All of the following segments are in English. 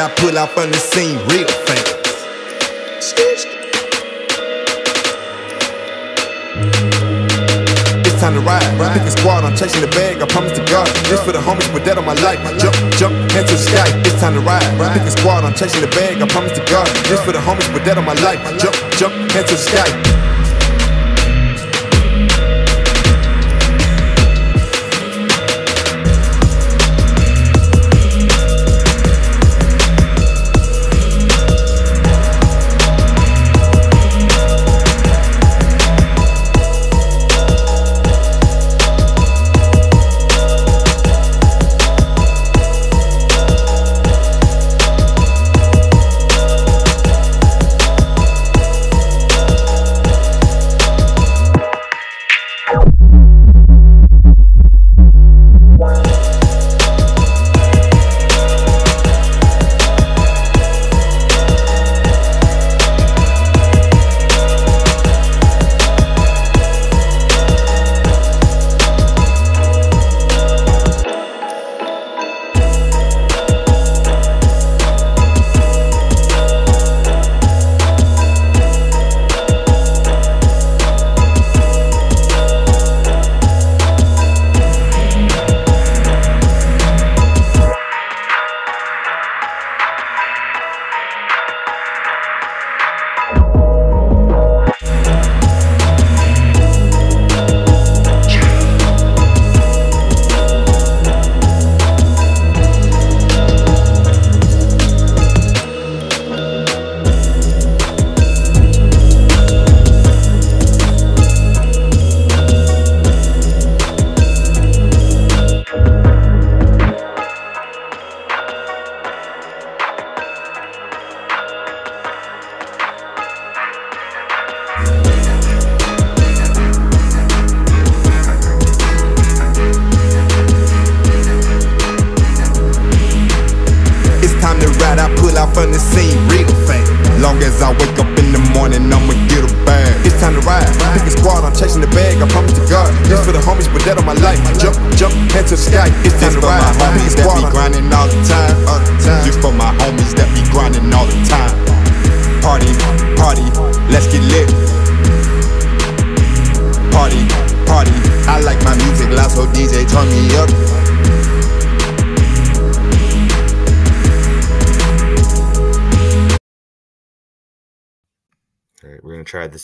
I pull off on the scene real fast. It's time to ride. Pick a squad, I'm chasing the bag. I promise to God. This for the homies, but that on my life. Jump, jump, head to the sky. It's time to ride. Pick a squad, I'm chasing the bag. I promise to God. This for the homies, but that on my life. Jump, jump, head to the sky.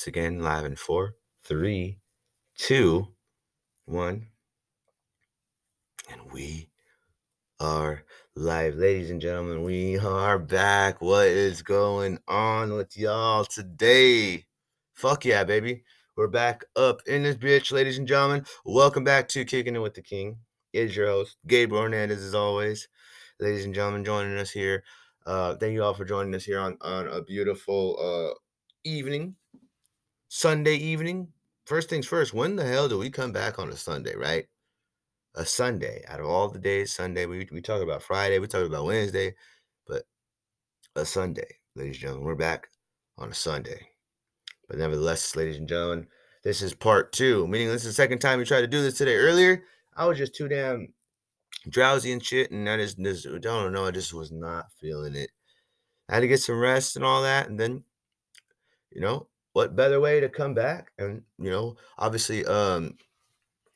Again live in four, three, two, one. And we are live. Ladies and gentlemen, we are back. What is going on with y'all today? Fuck yeah, baby. We're back up in this bitch, ladies and gentlemen. Welcome back to Kicking It with the King. Is your host, Gabriel Hernandez, as always. Ladies and gentlemen, joining us here. Uh, thank you all for joining us here on, on a beautiful uh, evening Sunday evening. First things first, when the hell do we come back on a Sunday, right? A Sunday. Out of all the days, Sunday. We, we talk about Friday, we talk about Wednesday, but a Sunday, ladies and gentlemen. We're back on a Sunday. But nevertheless, ladies and gentlemen, this is part two, meaning this is the second time we tried to do this today. Earlier, I was just too damn drowsy and shit, and I just, just I don't know, I just was not feeling it. I had to get some rest and all that, and then, you know, what better way to come back? And you know, obviously, um,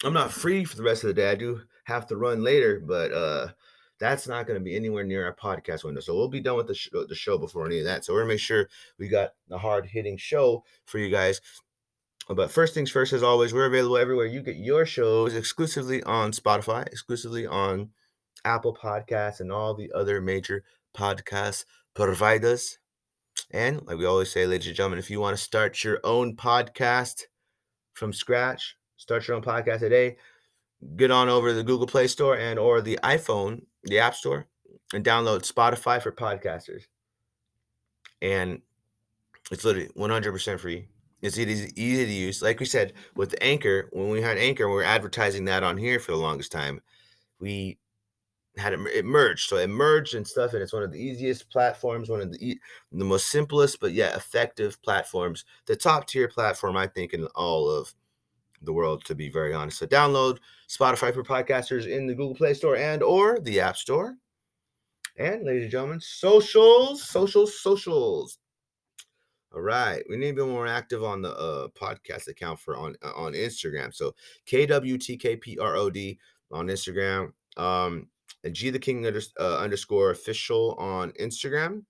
I'm not free for the rest of the day. I do have to run later, but uh, that's not going to be anywhere near our podcast window. So we'll be done with the, sh- the show before any of that. So we're gonna make sure we got the hard hitting show for you guys. But first things first, as always, we're available everywhere you get your shows exclusively on Spotify, exclusively on Apple Podcasts, and all the other major podcast providers. And like we always say, ladies and gentlemen, if you want to start your own podcast from scratch, start your own podcast today, get on over to the Google Play Store and or the iPhone, the App Store, and download Spotify for podcasters. And it's literally 100% free. It's easy, easy to use. Like we said, with Anchor, when we had Anchor, we were advertising that on here for the longest time. We had it, it merged. So it merged and stuff, and it's one of the easiest platforms, one of the the most simplest but yet effective platforms, the top tier platform I think in all of the world, to be very honest. So download Spotify for podcasters in the Google Play Store and or the App Store, And, ladies and gentlemen, socials, socials, socials. All right, we need to be more active on the uh, podcast account for on uh, on Instagram. So KWTKPROD on Instagram. Um, G the King under, uh, underscore official on Instagram.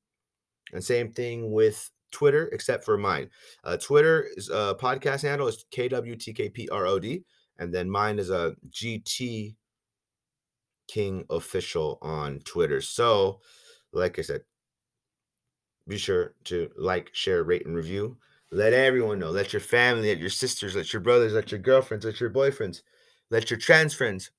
And same thing with Twitter, except for mine. Uh, Twitter is uh, podcast handle is KWTKPROD, and then mine is a uh, GT King official on Twitter. So, like I said, be sure to like, share, rate, and review. Let everyone know. Let your family, let your sisters, let your brothers, let your girlfriends, let your boyfriends, let your trans friends.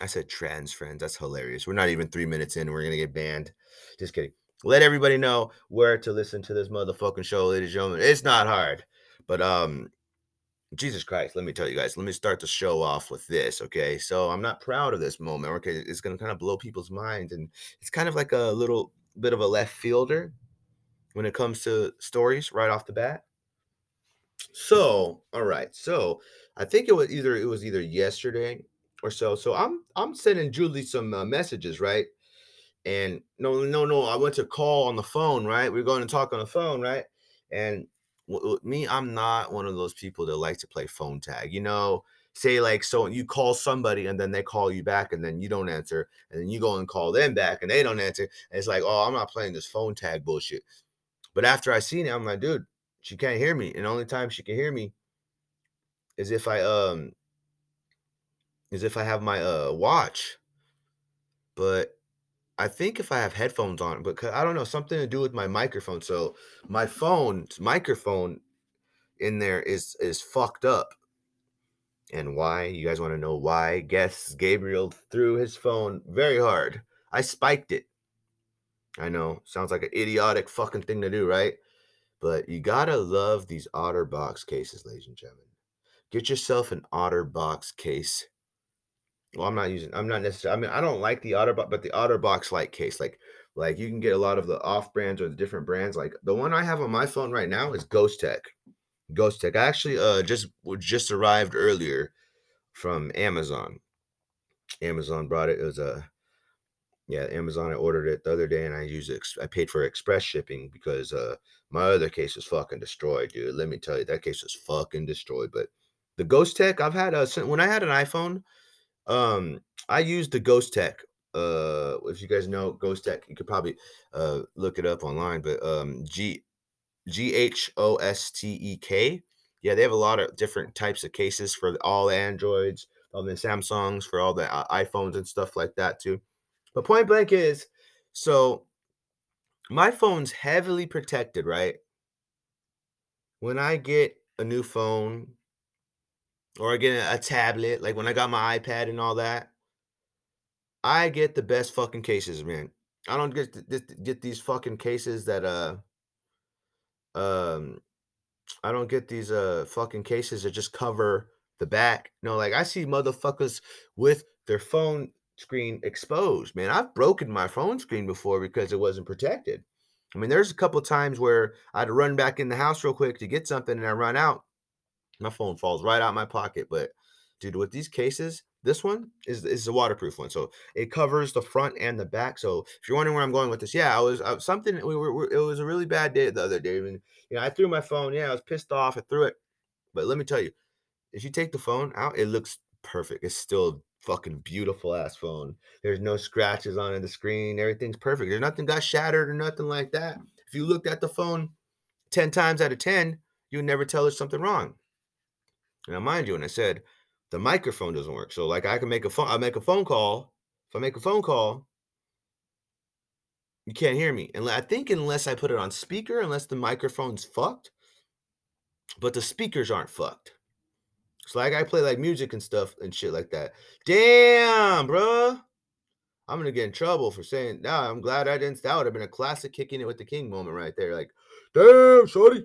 I said trans friends. That's hilarious. We're not even three minutes in. We're gonna get banned. Just kidding. Let everybody know where to listen to this motherfucking show, ladies and gentlemen. It's not hard, but um, Jesus Christ, let me tell you guys. Let me start the show off with this, okay? So I'm not proud of this moment. Okay, it's gonna kind of blow people's minds, and it's kind of like a little bit of a left fielder when it comes to stories right off the bat. So, all right. So, I think it was either it was either yesterday or so. So I'm I'm sending Julie some uh, messages, right? And no, no, no. I went to call on the phone, right? We are going to talk on the phone, right? And w- me, I'm not one of those people that like to play phone tag. You know, say like so you call somebody and then they call you back and then you don't answer and then you go and call them back and they don't answer. And it's like, oh, I'm not playing this phone tag bullshit. But after I seen it, I'm like, dude, she can't hear me. And the only time she can hear me is if I um is if I have my uh watch. But I think if I have headphones on, because I don't know, something to do with my microphone. So my phone's microphone in there is is fucked up. And why? You guys want to know why? Guess Gabriel threw his phone very hard. I spiked it. I know, sounds like an idiotic fucking thing to do, right? But you gotta love these OtterBox cases, ladies and gentlemen. Get yourself an OtterBox case. Well, I'm not using. I'm not necessarily. I mean, I don't like the OtterBox, but the OtterBox like case, like, like you can get a lot of the off brands or the different brands. Like the one I have on my phone right now is Ghostek. Ghost Tech. I actually uh just just arrived earlier from Amazon. Amazon brought it. It was a yeah, Amazon. I ordered it the other day, and I used it. I paid for express shipping because uh, my other case was fucking destroyed, dude. Let me tell you, that case was fucking destroyed. But the Ghostek, I've had a when I had an iPhone, um, I used the Ghostek. Uh, if you guys know Ghostek, you could probably uh look it up online. But um, G G H O S T E K. Yeah, they have a lot of different types of cases for all Androids, all the Samsungs, for all the uh, iPhones and stuff like that too. But point blank is so my phone's heavily protected, right? When I get a new phone or I get a tablet, like when I got my iPad and all that, I get the best fucking cases, man. I don't get get these fucking cases that uh um I don't get these uh fucking cases that just cover the back. No, like I see motherfuckers with their phone screen exposed, man. I've broken my phone screen before because it wasn't protected. I mean, there's a couple times where I'd run back in the house real quick to get something and I run out. My phone falls right out my pocket. But dude, with these cases, this one is is a waterproof one, so it covers the front and the back. So if you're wondering where I'm going with this, yeah, I was I, something. We were, it was a really bad day the other day, and you know I threw my phone. Yeah, I was pissed off. I threw it, but let me tell you, if you take the phone out, it looks perfect. It's still fucking beautiful ass phone. There's no scratches on the screen. Everything's perfect. There's nothing got shattered or nothing like that. If you looked at the phone 10 times out of 10, you would never tell there's something wrong. Now, mind you, and I said the microphone doesn't work. So like I can make a phone, I make a phone call. If I make a phone call, you can't hear me. And I think unless I put it on speaker, unless the microphone's fucked, but the speakers aren't fucked. So like I play like music and stuff and shit like that. Damn, bro. I'm gonna get in trouble for saying nah, I'm glad I didn't that would have been a classic kicking it with the king moment right there. Like, damn, shorty.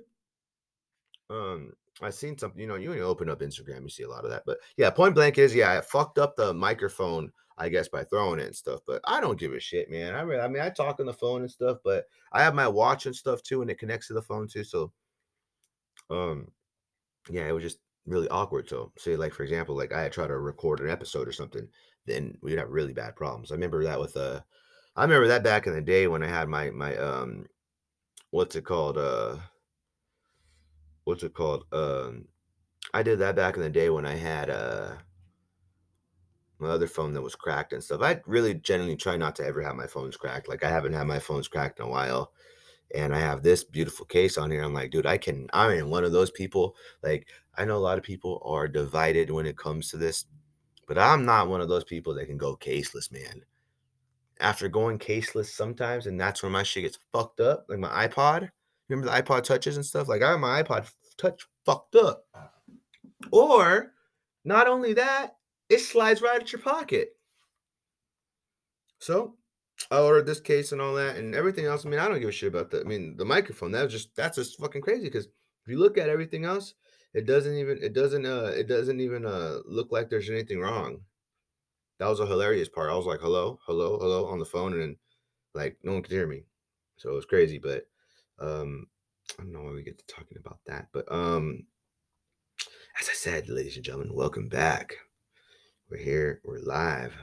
Um, I seen something, you know, you open up Instagram, you see a lot of that. But yeah, point blank is yeah, I fucked up the microphone, I guess, by throwing it and stuff. But I don't give a shit, man. I I mean, I talk on the phone and stuff, but I have my watch and stuff too, and it connects to the phone too. So um yeah, it was just really awkward. So, say like for example, like I had tried to record an episode or something, then we'd have really bad problems. I remember that with uh I remember that back in the day when I had my my um what's it called? Uh what's it called? Um I did that back in the day when I had uh my other phone that was cracked and stuff. I really generally try not to ever have my phones cracked. Like I haven't had my phones cracked in a while. And I have this beautiful case on here. I'm like, dude, I can I'm one of those people. Like I know a lot of people are divided when it comes to this, but I'm not one of those people that can go caseless, man. After going caseless sometimes, and that's when my shit gets fucked up. Like my iPod. Remember the iPod touches and stuff? Like I my iPod touch fucked up. Or not only that, it slides right at your pocket. So I ordered this case and all that and everything else. I mean, I don't give a shit about that. I mean, the microphone, that was just that's just fucking crazy because if you look at everything else, it doesn't even it doesn't uh it doesn't even uh look like there's anything wrong. That was a hilarious part. I was like, hello, hello, hello on the phone, and like no one could hear me. So it was crazy, but um I don't know why we get to talking about that. But um as I said, ladies and gentlemen, welcome back. We're here, we're live.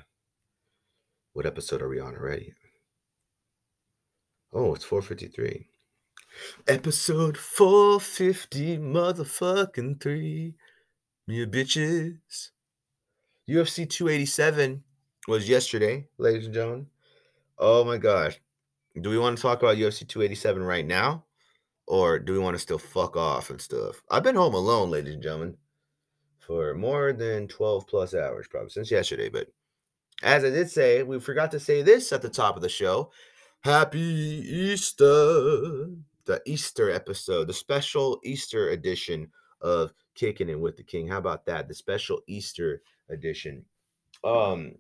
What episode are we on already? Oh, it's 453. Episode 450, motherfucking three. Me bitches. UFC 287 was yesterday, ladies and gentlemen. Oh my gosh. Do we want to talk about UFC 287 right now? Or do we want to still fuck off and stuff? I've been home alone, ladies and gentlemen, for more than 12 plus hours, probably since yesterday. But as I did say, we forgot to say this at the top of the show. Happy Easter. The Easter episode, the special Easter edition of Kicking It with the King. How about that? The special Easter edition. Um,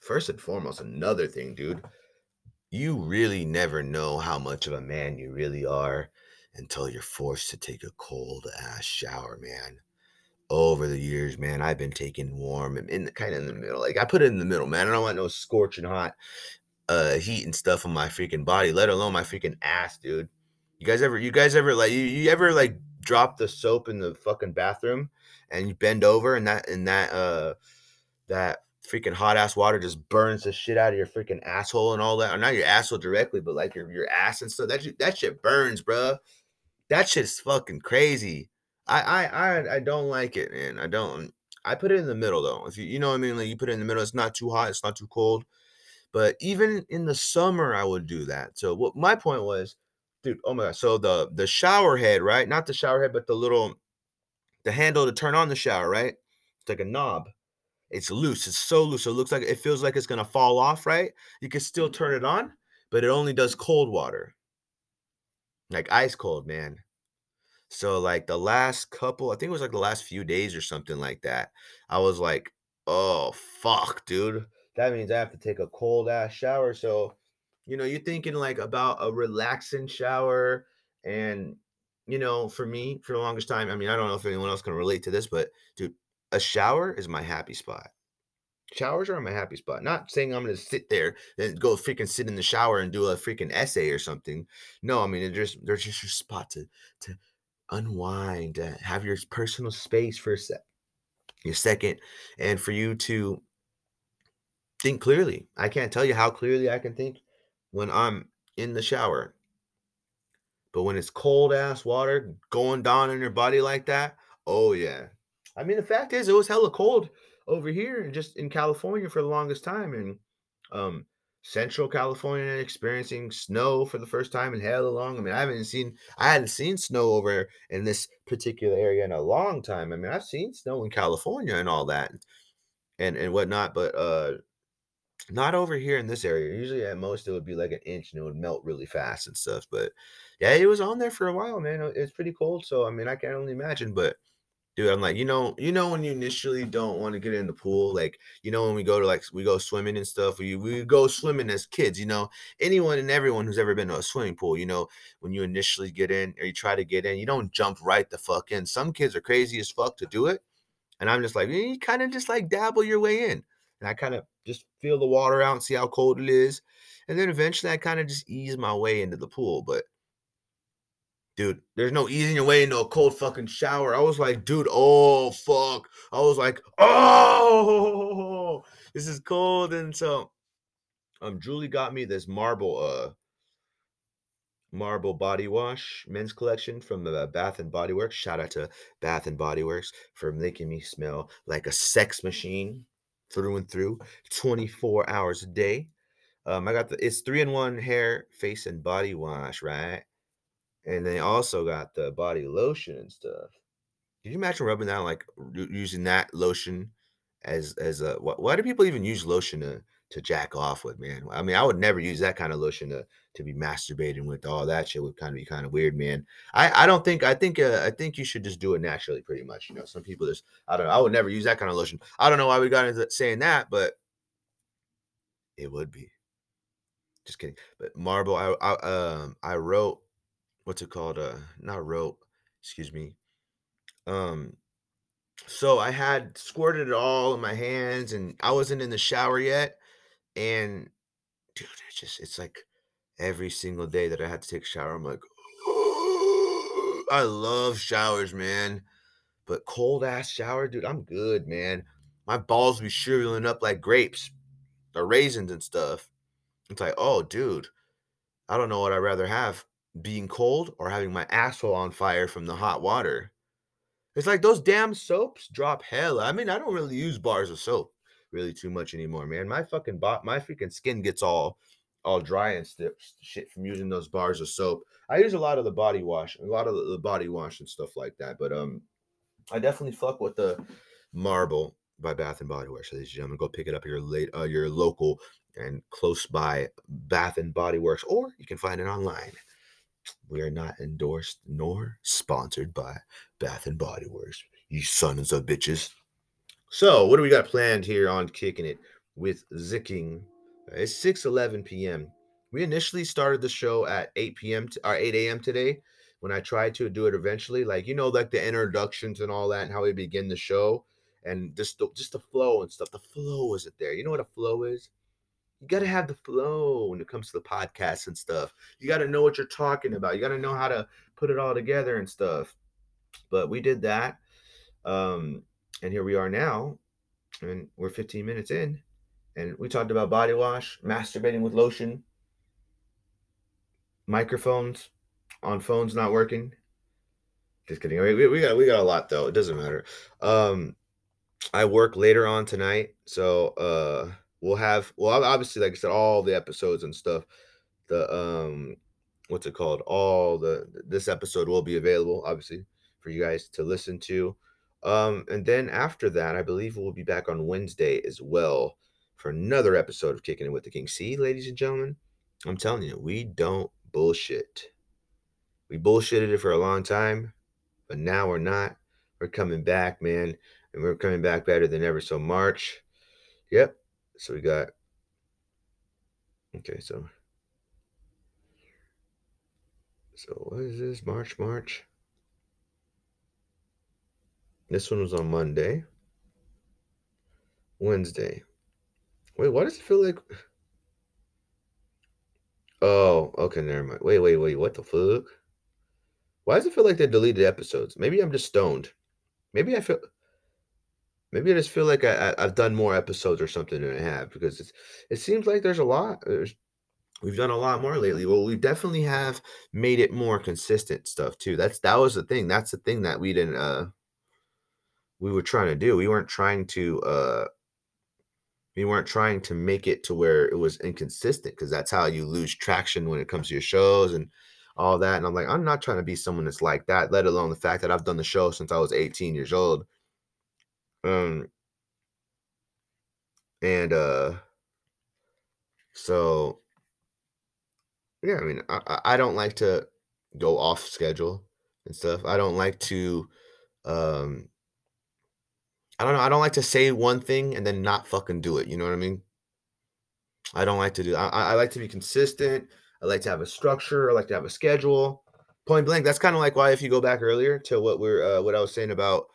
first and foremost, another thing, dude. You really never know how much of a man you really are until you're forced to take a cold ass shower, man over the years, man, I've been taking warm and in the kind of in the middle. Like I put it in the middle, man. I don't want no scorching hot uh heat and stuff on my freaking body, let alone my freaking ass, dude. You guys ever you guys ever like you, you ever like drop the soap in the fucking bathroom and you bend over and that and that uh that freaking hot ass water just burns the shit out of your freaking asshole and all that. Or not your asshole directly, but like your your ass and stuff. That that shit burns, bro. That shit's fucking crazy. I, I I I don't like it, man. I don't. I put it in the middle though. If you you know what I mean, like you put it in the middle. It's not too hot. It's not too cold. But even in the summer, I would do that. So what my point was, dude. Oh my god. So the the shower head, right? Not the shower head, but the little the handle to turn on the shower, right? It's like a knob. It's loose. It's so loose. It looks like it feels like it's gonna fall off, right? You can still turn it on, but it only does cold water. Like ice cold, man. So like the last couple, I think it was like the last few days or something like that. I was like, oh fuck, dude. That means I have to take a cold ass shower. So, you know, you're thinking like about a relaxing shower. And, you know, for me, for the longest time, I mean, I don't know if anyone else can relate to this, but dude, a shower is my happy spot. Showers are my happy spot. Not saying I'm gonna sit there and go freaking sit in the shower and do a freaking essay or something. No, I mean, they're just they're just your spot to to unwind, uh, have your personal space for a sec, your second, and for you to think clearly. I can't tell you how clearly I can think when I'm in the shower. But when it's cold ass water going down in your body like that, oh yeah. I mean, the fact is, it was hella cold over here and just in California for the longest time. And um, Central California experiencing snow for the first time in hell long. I mean, I haven't seen I hadn't seen snow over in this particular area in a long time. I mean, I've seen snow in California and all that and and whatnot, but uh not over here in this area. Usually at most it would be like an inch and it would melt really fast and stuff. But yeah, it was on there for a while, man. It's pretty cold. So I mean I can only imagine, but dude i'm like you know you know when you initially don't want to get in the pool like you know when we go to like we go swimming and stuff we, we go swimming as kids you know? Anyone and everyone who's ever been to a swimming pool you know when you initially get in or you try to get in you don't jump right the fuck in. Some kids are crazy as fuck to do it and i'm just like you kind of just like dabble your way in. And i kind of just feel the water out and see how cold it is and then eventually i kind of just ease my way into the pool but dude, there's no easing way into a cold fucking shower. I was like, dude, oh fuck. I was like, oh, this is cold. And so Um, Julie got me this marble uh marble body wash men's collection from the Bath and Body Works. Shout out to Bath and Body Works for making me smell like a sex machine through and through, 24 hours a day. Um, I got the it's three in one hair, face, and body wash, right? And they also got the body lotion and stuff. Can you imagine rubbing that like using that lotion as as a wh- why do people even use lotion to to jack off with, man? I mean, I would never use that kind of lotion to to be masturbating with. All that shit would kind of be kind of weird, man. I I don't think I think uh, I think you should just do it naturally, pretty much. You know, some people just I don't know. I would never use that kind of lotion. I don't know why we got into saying that, but it would be. Just kidding. But marble, I I um I wrote what's it called? Uh, not rope. Excuse me. Um, so I had squirted it all in my hands, and I wasn't in the shower yet. And dude, it's just it's like every single day that I had to take a shower, I'm like, I love showers, man. But cold ass shower, dude, I'm good, man. My balls be shriveling up like grapes or raisins and stuff. It's like, oh, dude, I don't know what I'd rather have being cold or having my asshole on fire from the hot water. It's like those damn soaps drop hell. I mean, I don't really use bars of soap really too much anymore, man. My fucking bot, my freaking skin gets all all dry and stiff shit from using those bars of soap. I use a lot of the body wash, a lot of the, body wash and stuff like that. But um, I definitely fuck with the Marble by Bath and Body Works. Ladies and gentlemen, go pick it up your late, uh, your local and close by Bath and Body Works, or you can find it online. We are not endorsed nor sponsored by Bath and Body Works. You sons of bitches. So, what do we got planned here on Kicking It with Zicking? It's 6 11 p.m. We initially started the show at 8 p.m. T- or 8 a.m. today when I tried to do it eventually. Like, you know, like the introductions and all that and how we begin the show and just the, just the flow and stuff. The flow isn't there. You know what a flow is? You got to have the flow when it comes to the podcast and stuff. You got to know what you're talking about. You got to know how to put it all together and stuff. But we did that. Um, and here we are now. And we're 15 minutes in. And we talked about body wash, masturbating with lotion, microphones on phones not working. Just kidding. We, we got we got a lot though. It doesn't matter. Um, I work later on tonight, so uh, we'll have well obviously like I said all the episodes and stuff. The um, what's it called? All the this episode will be available obviously for you guys to listen to. Um, and then after that, I believe we'll be back on Wednesday as well for another episode of Kicking It with the King. See, ladies and gentlemen, I'm telling you, we don't bullshit. We bullshitted it for a long time, but now we're not. We're coming back, man, and we're coming back better than ever. So March, yep. So we got okay. So so what is this? March, March. This one was on Monday. Wednesday. Wait, why does it feel like? Oh, okay, never mind. Wait, wait, wait. What the fuck? Why does it feel like they deleted episodes? Maybe I'm just stoned. Maybe I feel. Maybe I just feel like I, have done more episodes or something than I have because it's, it seems like there's a lot. There's, we've done a lot more lately. Well, we definitely have made it more consistent stuff too. That's that was the thing. That's the thing that we didn't. uh We were trying to do. We weren't trying to. uh we weren't trying to make it to where it was inconsistent because that's how you lose traction when it comes to your shows and all that. And I'm like, I'm not trying to be someone that's like that, let alone the fact that I've done the show since I was 18 years old. Um, and uh, so yeah, I mean, I, I don't like to go off schedule and stuff. I don't like to, um, I don't know. I don't like to say one thing and then not fucking do it. You know what I mean? I don't like to do. I, I like to be consistent. I like to have a structure. I like to have a schedule. Point blank. That's kind of like why, if you go back earlier to what we're, uh, what I was saying about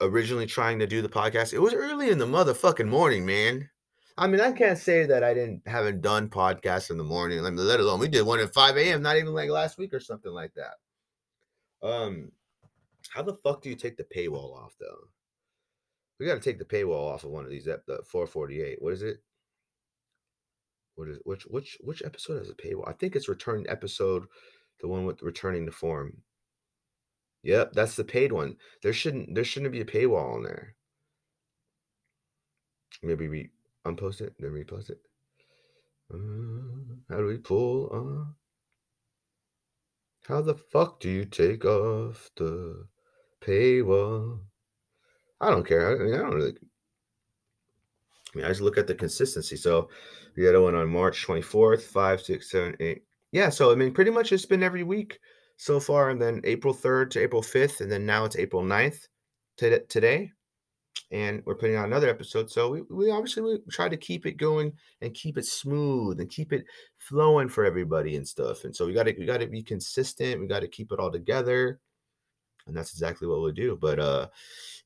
originally trying to do the podcast, it was early in the motherfucking morning, man. I mean, I can't say that I didn't haven't done podcasts in the morning. I mean, let alone we did one at 5 a.m. Not even like last week or something like that. Um, how the fuck do you take the paywall off though? We got to take the paywall off of one of these. The 448. What is it? what is which which which episode has a paywall? I think it's return episode, the one with returning to form. Yep, that's the paid one. There shouldn't there shouldn't be a paywall on there. Maybe we unpost it, then repost it. Uh, how do we pull on? How the fuck do you take off the paywall? I don't care. I, mean, I don't really. I mean, I just look at the consistency. So we had one on March 24th, 5, 6, 7, 8. Yeah, so I mean, pretty much it's been every week so far. And then April 3rd to April 5th. And then now it's April 9th to today and we're putting out another episode. So we, we obviously we try to keep it going and keep it smooth and keep it flowing for everybody and stuff. And so we got to we got to be consistent. We got to keep it all together, and that's exactly what we'll do. But uh,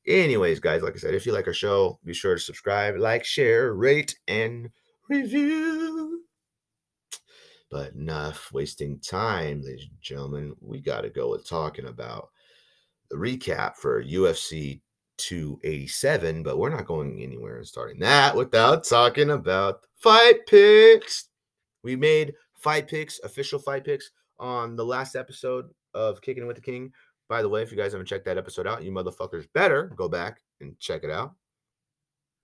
anyways, guys, like I said, if you like our show, be sure to subscribe, like, share, rate, and review. But enough wasting time, ladies and gentlemen. We got to go with talking about the recap for UFC 287, but we're not going anywhere and starting that without talking about fight picks. We made fight picks, official fight picks on the last episode of Kicking with the King. By the way, if you guys haven't checked that episode out, you motherfuckers better go back and check it out.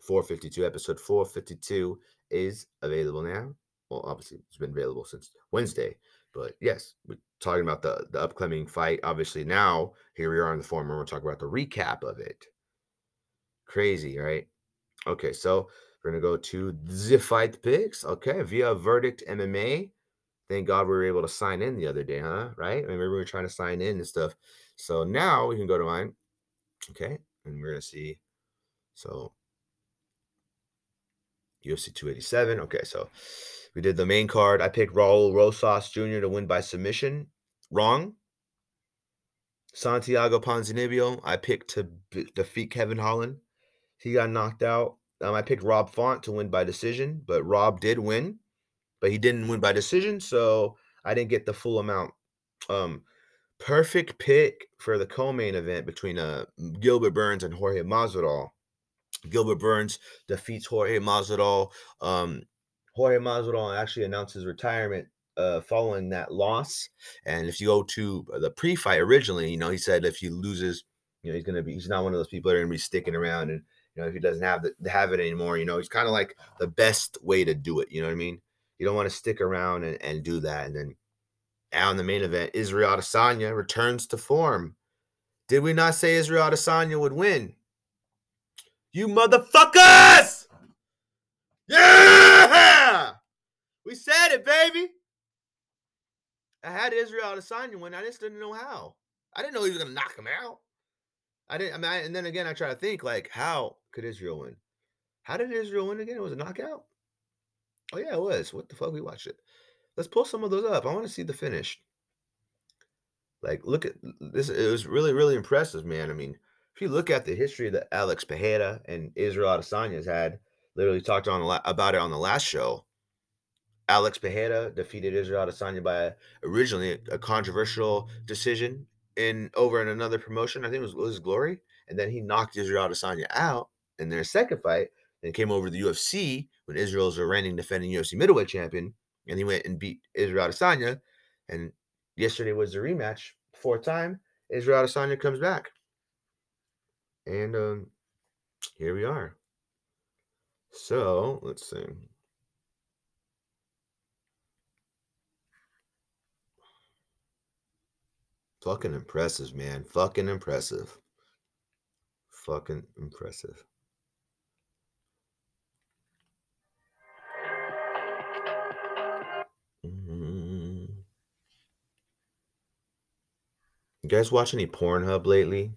452, episode 452 is available now. Well, obviously, it's been available since Wednesday, but yes, we're talking about the, the upcoming fight. Obviously, now here we are in the forum, and we're talking about the recap of it. Crazy, right? Okay, so we're gonna go to the fight picks. Okay, via verdict MMA. Thank God we were able to sign in the other day, huh? Right? I remember we were trying to sign in and stuff. So now we can go to mine. Okay, and we're gonna see. So UFC 287. Okay, so we did the main card. I picked Raul Rosas Jr. to win by submission. Wrong. Santiago Ponzinibbio, I picked to b- defeat Kevin Holland. He got knocked out. Um, I picked Rob Font to win by decision, but Rob did win, but he didn't win by decision, so I didn't get the full amount. Um, perfect pick for the co-main event between uh Gilbert Burns and Jorge Masvidal. Gilbert Burns defeats Jorge Masvidal. Um, Jorge Masvidal actually announced his retirement uh, following that loss. And if you go to the pre-fight originally, you know, he said if he loses, you know, he's gonna be he's not one of those people that are gonna be sticking around and you know, if he doesn't have the, have it anymore, you know, he's kind of like the best way to do it. You know what I mean? You don't want to stick around and, and do that. And then out in the main event, Israel Adesanya returns to form. Did we not say Israel Adesanya would win? You motherfuckers! Yeah! We said it, baby. I had Israel Adesanya win. I just didn't know how. I didn't know he was gonna knock him out. I didn't. I mean, I, and then again, I try to think like, how could Israel win? How did Israel win again? It was a knockout. Oh yeah, it was. What the fuck? We watched it. Let's pull some of those up. I want to see the finish. Like, look at this. It was really, really impressive, man. I mean, if you look at the history that Alex Pereira and Israel Adesanya has had, literally talked on la- about it on the last show. Alex Pereira defeated Israel Adesanya by originally a controversial decision in over in another promotion. I think it was, Glory, and then he knocked Israel Adesanya out in their second fight. Then came over to the UFC when Israel's a reigning defending UFC middleweight champion, and he went and beat Israel Adesanya. And yesterday was the rematch, fourth time. Israel Adesanya comes back, and um, here we are. So let's see. Fucking impressive, man. Fucking impressive. Fucking impressive. Mm-hmm. You guys watch any Pornhub lately?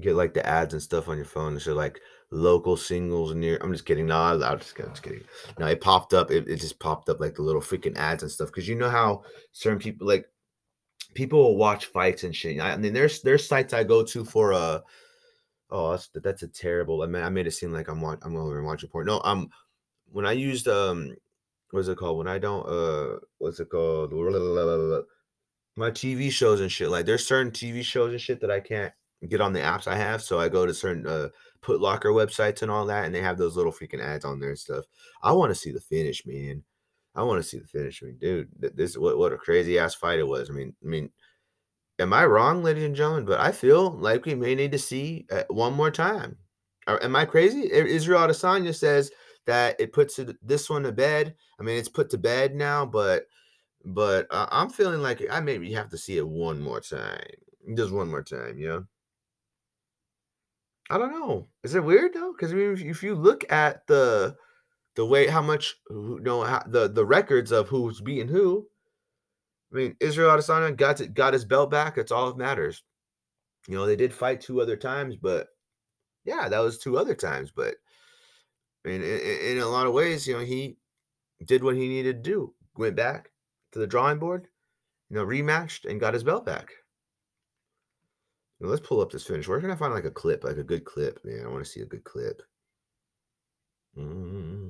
get like the ads and stuff on your phone. It's like local singles near. I'm just kidding. No, I, am just, I'm just kidding. No, it popped up. It, it just popped up like the little freaking ads and stuff. Because you know how certain people like people will watch fights and shit. I, mean, there's there's sites I go to for uh oh that's that's a terrible. I mean, I made it seem like I'm watch, I'm over and watching porn. No, I'm when I used um, what's it called? When I don't uh, what's it called? My TV shows and shit. Like there's certain TV shows and shit that I can't get on the apps I have. So I go to certain uh, Putlocker websites and all that, and they have those little freaking ads on there and stuff. I want to see the finish, man. I want to see the finish. I mean, dude, this what what a crazy ass fight it was. I mean, I mean, am I wrong, ladies and gentlemen? But I feel like we may need to see uh, one more time. Or, am I crazy? Israel Adesanya says that it puts this one to bed. I mean, it's put to bed now, but but uh, I'm feeling like I maybe have to see it one more time, just one more time. You know. I don't know. Is it weird though? Because I mean, if, if you look at the the way how much you know how, the the records of who's beating who, I mean, Israel Adesanya got got his belt back. That's all that matters. You know, they did fight two other times, but yeah, that was two other times. But I mean, in, in a lot of ways, you know, he did what he needed to do. Went back to the drawing board, you know, rematched and got his belt back. Now, let's pull up this finish. Where can I find like a clip, like a good clip, man? I want to see a good clip. Mm.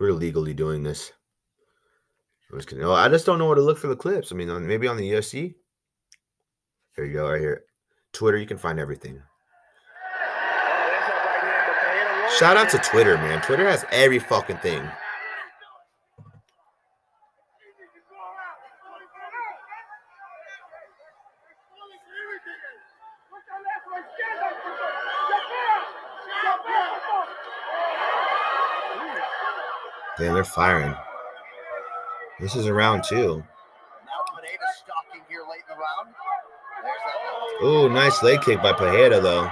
We're legally doing this. I'm just, oh, I just don't know where to look for the clips. I mean, on, maybe on the UFC. Here you go, right here. Twitter, you can find everything. Shout out to Twitter, man. Twitter has every fucking thing. Damn, they're firing. This is a round two. Ooh, nice leg kick by Pereira, though.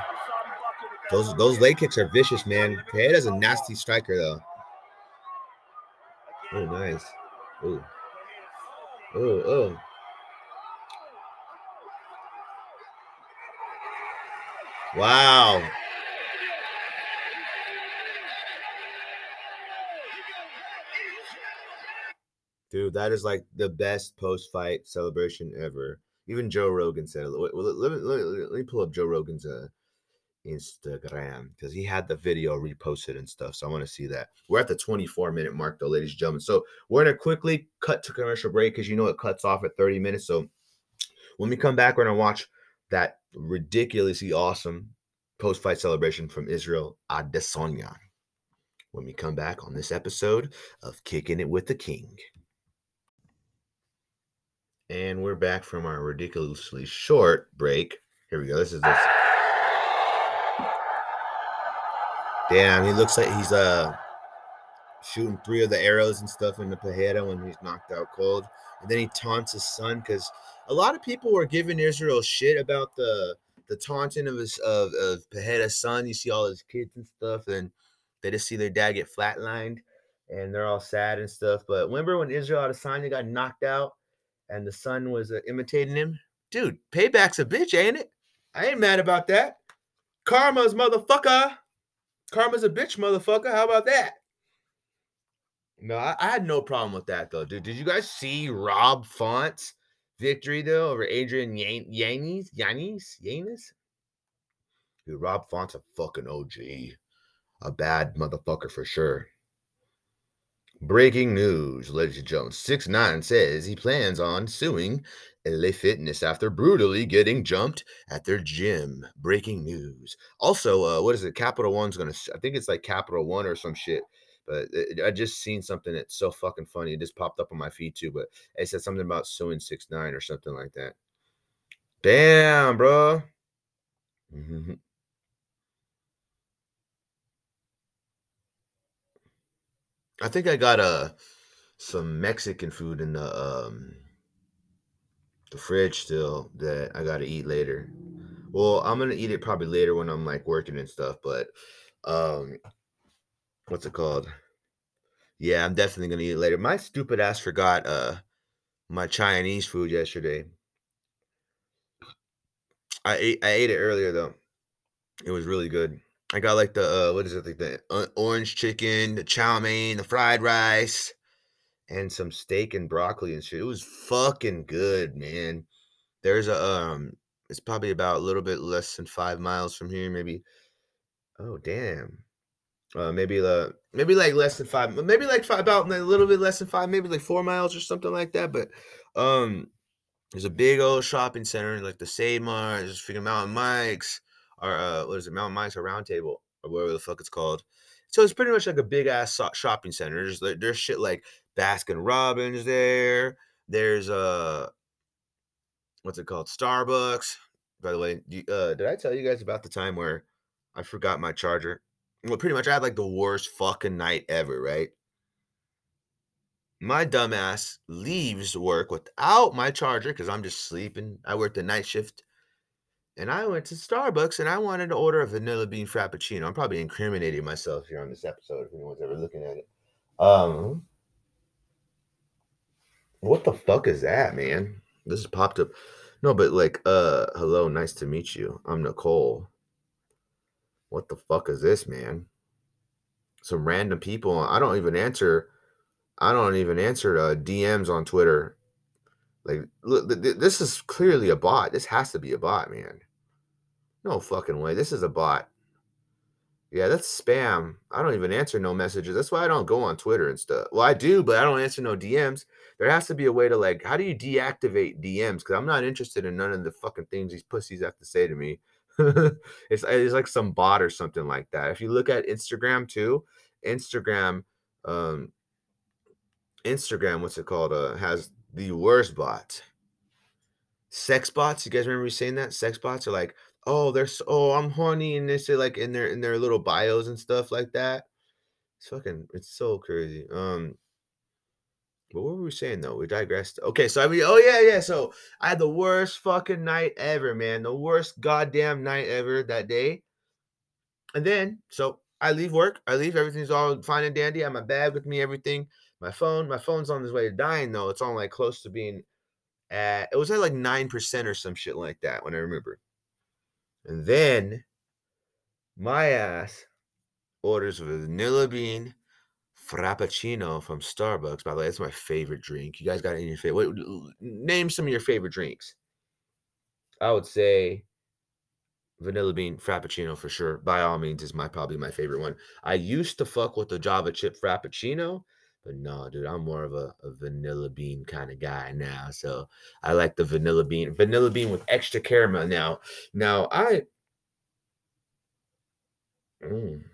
Those those leg kicks are vicious, man. Pereira's a nasty striker, though. Oh, nice. Oh. Oh, oh. Wow. Dude, that is like the best post fight celebration ever. Even Joe Rogan said it. Let, let, let, let me pull up Joe Rogan's uh, Instagram because he had the video reposted and stuff. So I want to see that. We're at the 24 minute mark, though, ladies and gentlemen. So we're going to quickly cut to commercial break because you know it cuts off at 30 minutes. So when we come back, we're going to watch that ridiculously awesome post fight celebration from Israel Adesanya when we come back on this episode of Kicking It with the King. And we're back from our ridiculously short break. Here we go. This is this. Damn, he looks like he's uh shooting three of the arrows and stuff in the Pereira when he's knocked out cold. And then he taunts his son because a lot of people were giving Israel shit about the the taunting of his of, of son. You see all his kids and stuff, and they just see their dad get flatlined and they're all sad and stuff. But remember when Israel Adesanya got knocked out and the son was uh, imitating him. Dude, payback's a bitch, ain't it? I ain't mad about that. Karma's motherfucker. Karma's a bitch, motherfucker. How about that? No, I, I had no problem with that though, dude. Did you guys see Rob Font's victory though over Adrian Yanez? Yanez? Yanez? Dude, Rob Font's a fucking OG. A bad motherfucker for sure. Breaking news, and gentlemen. 6 9 says he plans on suing LA Fitness after brutally getting jumped at their gym. Breaking news. Also, uh, what is it? Capital One's gonna. I think it's like Capital One or some shit. But it, I just seen something that's so fucking funny. It just popped up on my feed too. But it said something about suing six nine or something like that. Damn, bro. I think I got uh some Mexican food in the um the fridge still that I gotta eat later. Well, I'm gonna eat it probably later when I'm like working and stuff, but um what's it called? Yeah, I'm definitely gonna eat it later. My stupid ass forgot uh my Chinese food yesterday. I ate I ate it earlier though. It was really good. I got like the uh, what is it like the orange chicken, the chow mein, the fried rice, and some steak and broccoli and shit. It was fucking good, man. There's a um, it's probably about a little bit less than five miles from here, maybe. Oh damn, Uh, maybe the maybe like less than five, maybe like five, about a little bit less than five, maybe like four miles or something like that. But um, there's a big old shopping center like the Save Mart, there's freaking Mountain Mike's, or uh, what is it, Mountain Mike's or Round Table or whatever the fuck it's called. So it's pretty much like a big ass shopping center. There's there's shit like Baskin Robbins there. There's uh, what's it called? Starbucks. By the way, you- uh, did I tell you guys about the time where I forgot my charger? Well, pretty much I had like the worst fucking night ever, right? My dumbass leaves work without my charger because I'm just sleeping. I worked the night shift. And I went to Starbucks and I wanted to order a vanilla bean frappuccino. I'm probably incriminating myself here on this episode if anyone's ever looking at it. Um, what the fuck is that, man? This has popped up. No, but like, uh, hello, nice to meet you. I'm Nicole. What the fuck is this, man? Some random people. I don't even answer. I don't even answer uh, DMs on Twitter. Like, look, th- th- this is clearly a bot. This has to be a bot, man. No fucking way. This is a bot. Yeah, that's spam. I don't even answer no messages. That's why I don't go on Twitter and stuff. Well, I do, but I don't answer no DMs. There has to be a way to like, how do you deactivate DMs? Because I'm not interested in none of the fucking things these pussies have to say to me. it's it's like some bot or something like that. If you look at Instagram too, Instagram, um, Instagram, what's it called? Uh, has the worst bots. Sex bots. You guys remember me saying that? Sex bots are like, oh, they're so, oh, I'm horny, and they say like in their in their little bios and stuff like that. It's fucking, it's so crazy. Um, but what were we saying though? We digressed. Okay, so I mean, oh yeah, yeah. So I had the worst fucking night ever, man. The worst goddamn night ever that day. And then, so I leave work. I leave. Everything's all fine and dandy. I have my bag with me, everything. My phone. My phone's on its way to dying though. It's on like close to being at. It was at like nine percent or some shit like that when I remember. And then my ass orders vanilla bean frappuccino from Starbucks. By the way, that's my favorite drink. You guys got any favorite? Name some of your favorite drinks. I would say vanilla bean frappuccino for sure. By all means, is my probably my favorite one. I used to fuck with the Java chip frappuccino, but no, dude, I'm more of a, a vanilla bean kind of guy now. So I like the vanilla bean, vanilla bean with extra caramel. Now, now I. Mm.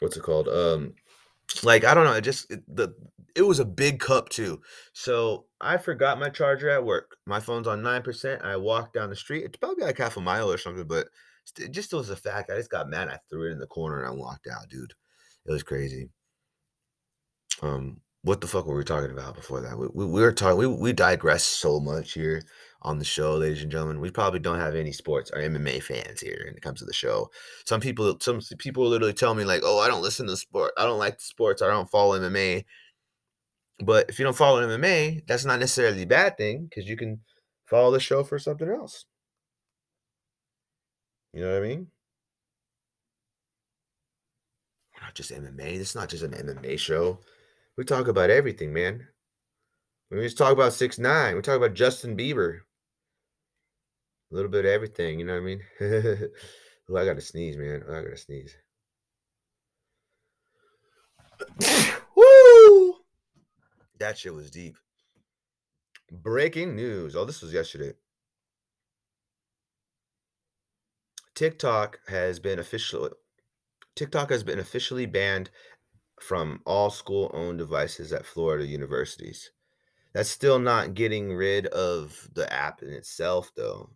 what's it called? Um, like I don't know. It just it, the it was a big cup too. So I forgot my charger at work. My phone's on nine percent. I walked down the street. It's probably like half a mile or something, but it just was a fact. I just got mad. I threw it in the corner and I walked out, dude. It was crazy. Um, what the fuck were we talking about before that? We, we, we were talking. We we digress so much here on the show, ladies and gentlemen. We probably don't have any sports or MMA fans here when it comes to the show. Some people, some people literally tell me like, "Oh, I don't listen to sport. I don't like sports. I don't follow MMA." But if you don't follow MMA, that's not necessarily a bad thing because you can follow the show for something else. You know what I mean? We're not just MMA. This is not just an MMA show. We talk about everything, man. We just talk about six nine. We talk about Justin Bieber. A little bit of everything, you know what I mean? oh, I gotta sneeze, man. I gotta sneeze. Woo! That shit was deep. Breaking news. Oh, this was yesterday. TikTok has been officially TikTok has been officially banned from all school-owned devices at Florida universities. That's still not getting rid of the app in itself, though,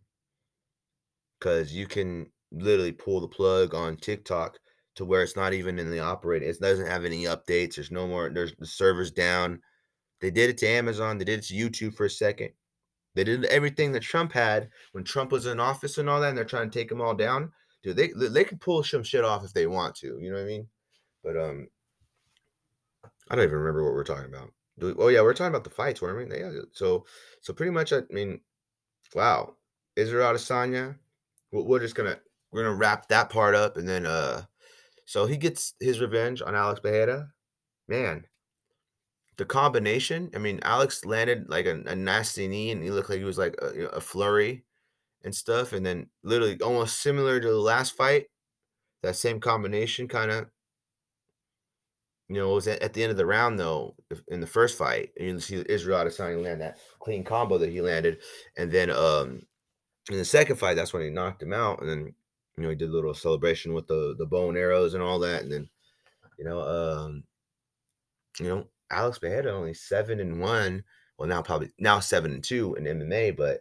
because you can literally pull the plug on TikTok to where it's not even in the operating. It doesn't have any updates. There's no more. There's the servers down. They did it to Amazon. They did it to YouTube for a second. They did everything that Trump had when Trump was in office and all that. And they're trying to take them all down. Dude, they they can pull some shit off if they want to. You know what I mean? But um, I don't even remember what we're talking about. We, oh yeah, we're talking about the fights, weren't we? Yeah. So so pretty much, I mean, wow, Israel Adesanya. We're just gonna we're gonna wrap that part up, and then uh, so he gets his revenge on Alex Pereira. Man, the combination. I mean, Alex landed like a, a nasty knee, and he looked like he was like a, a flurry, and stuff, and then literally almost similar to the last fight, that same combination kind of. You know, it was at, at the end of the round though. In the first fight, you see Israel Adesanya land that clean combo that he landed, and then um, in the second fight, that's when he knocked him out, and then you know he did a little celebration with the the bow and arrows and all that, and then you know, um, you know, Alex Pereira only seven and one. Well, now probably now seven and two in MMA, but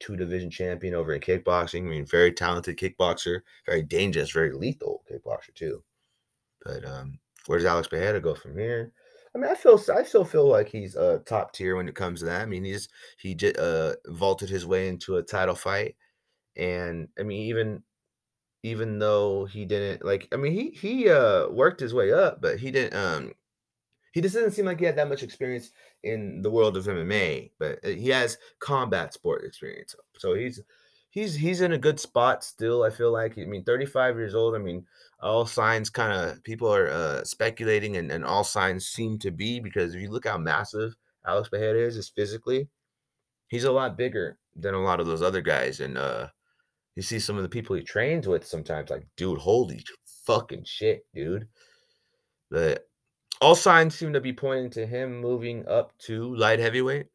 two division champion over in kickboxing. I mean, very talented kickboxer, very dangerous, very lethal kickboxer too. But um, where does Alex Pereira go from here? I mean, I feel I still feel like he's uh, top tier when it comes to that. I mean, he's he just uh, vaulted his way into a title fight, and I mean, even even though he didn't like, I mean, he he uh, worked his way up, but he didn't um, he just doesn't seem like he had that much experience in the world of MMA, but uh, he has combat sport experience. So he's he's he's in a good spot still. I feel like I mean, 35 years old. I mean, all signs kind of people are uh, speculating, and, and all signs seem to be because if you look how massive Alex Pereira is, is physically, he's a lot bigger than a lot of those other guys, and uh, you see some of the people he trains with sometimes, like, dude, holy fucking shit, dude. But all signs seem to be pointing to him moving up to light heavyweight.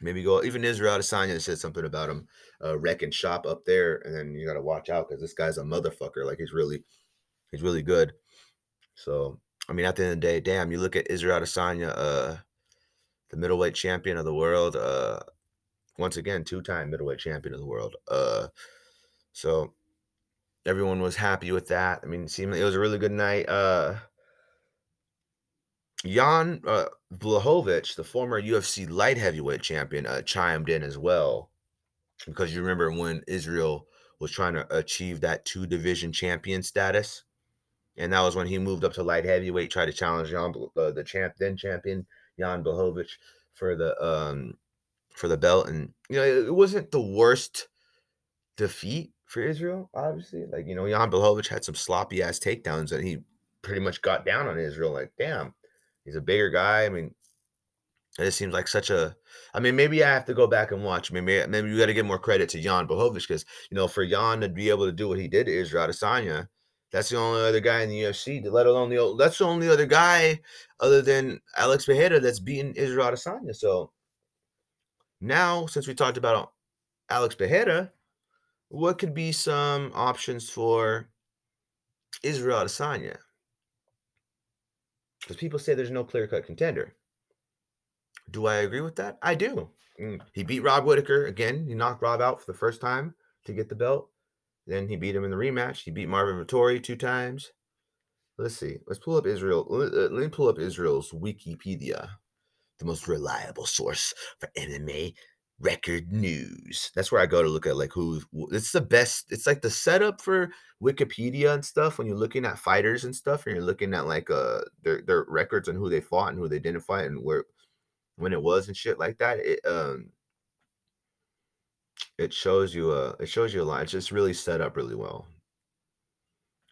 Maybe go even Israel Adesanya said something about him uh, wrecking shop up there, and then you got to watch out because this guy's a motherfucker. Like he's really, he's really good. So I mean, at the end of the day, damn, you look at Israel Adesanya, uh, the middleweight champion of the world, uh, once again, two-time middleweight champion of the world. Uh, so everyone was happy with that. I mean, it seemed it was a really good night. Uh, Jan uh, the former UFC light heavyweight champion, uh, chimed in as well because you remember when Israel was trying to achieve that two division champion status, and that was when he moved up to light heavyweight, tried to challenge Jan, uh, the champ then champion Jan Blachowicz for the um for the belt, and you know it, it wasn't the worst defeat for Israel. Obviously, like you know Jan Blachowicz had some sloppy ass takedowns, and he pretty much got down on Israel. Like damn He's a bigger guy. I mean, it seems like such a. I mean, maybe I have to go back and watch. Maybe maybe you got to give more credit to Jan Blachowicz because you know for Jan to be able to do what he did to Israel Adesanya, that's the only other guy in the UFC. Let alone the old, that's the only other guy other than Alex Pereira that's beaten Israel Adesanya. So now, since we talked about Alex Pereira, what could be some options for Israel Adesanya? Because people say there's no clear cut contender. Do I agree with that? I do. Mm. He beat Rob Whittaker again. He knocked Rob out for the first time to get the belt. Then he beat him in the rematch. He beat Marvin Vettori two times. Let's see. Let's pull up Israel. Let me pull up Israel's Wikipedia, the most reliable source for MMA record news. That's where I go to look at like who it's the best. It's like the setup for Wikipedia and stuff when you're looking at fighters and stuff and you're looking at like uh their their records and who they fought and who they didn't fight and where when it was and shit like that. It um it shows you uh it shows you a lot. It's just really set up really well.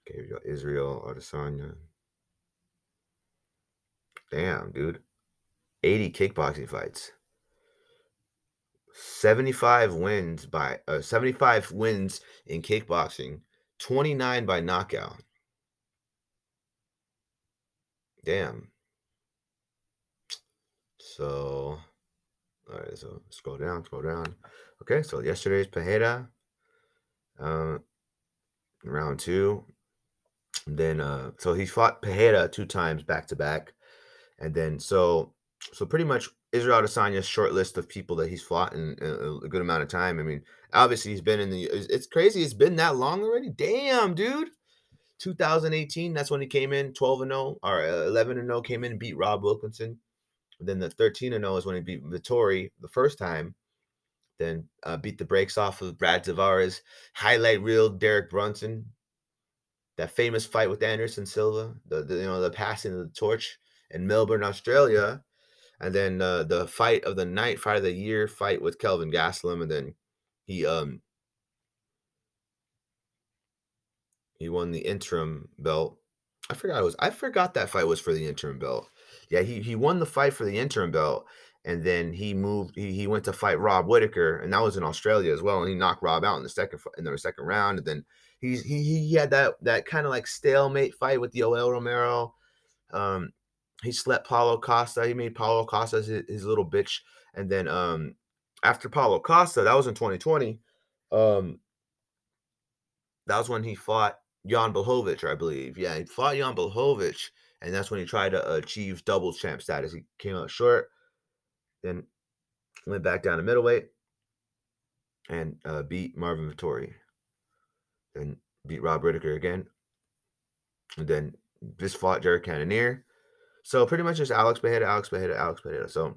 Okay, we got Israel Adesanya. Damn, dude. 80 kickboxing fights. 75 wins by uh, 75 wins in kickboxing, 29 by knockout. Damn. So, all right, so scroll down, scroll down. Okay, so yesterday's Pereira, uh, round two. And then, uh, so he fought Pereira two times back to back. And then, so, so pretty much Israel Adesanya's short list of people that he's fought in a, good amount of time. I mean, obviously he's been in the. It's crazy. It's been that long already. Damn, dude. 2018. That's when he came in 12 and 0 or uh, 11 and 0. Came in and beat Rob Wilkinson. Then the 13 and 0 is when he beat Vettori the first time. Then uh, beat the brakes off of Brad Tavares. Highlight reel Derek Brunson. That famous fight with Anderson Silva. The, the you know the passing of the torch in Melbourne, Australia and then uh, the fight of the night, fight of the year fight with Kelvin Gastelum, and then he um he won the interim belt. I forgot it was I forgot that fight was for the interim belt. Yeah, he he won the fight for the interim belt, and then he moved. He, he went to fight Rob Whittaker, and that was in Australia as well. And he knocked Rob out in the second in the second round. And then he's he he had that that kind of like stalemate fight with the Yoel Romero. Um, he slept Paulo Costa. He made Paulo Costa his, his little bitch. And then um, after Paulo Costa, that was in 2020. Um, that was when he fought Jan Blachowicz, I believe. Yeah, he fought Jan Blachowicz, and that's when he tried to achieve double champ status. He came out short, then went back down to middleweight and uh, beat Marvin Vettori. Then beat Rob Whittaker again. And then just fought Jared Cannonier. So pretty much just Alex Pereira, Alex Pereira, Alex Pereira. So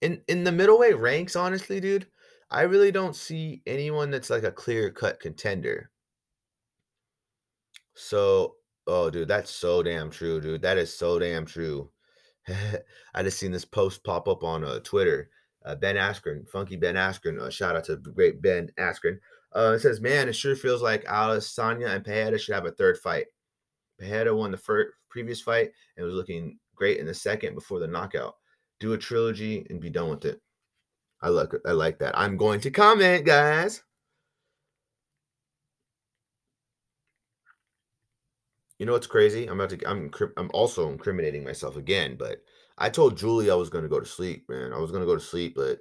in in the middleweight ranks, honestly, dude, I really don't see anyone that's like a clear cut contender. So, oh, dude, that's so damn true, dude. That is so damn true. I just seen this post pop up on uh, Twitter. Uh, ben Askren, Funky Ben Askren. Uh, shout out to great Ben Askren. Uh, it says, "Man, it sure feels like Adesanya and Pereira should have a third fight. Pereira won the first previous fight and was looking great in the second before the knockout. Do a trilogy and be done with it. I like I like that. I'm going to comment, guys. You know what's crazy? I'm about to. I'm. I'm also incriminating myself again. But I told Julie I was gonna go to sleep, man. I was gonna go to sleep, but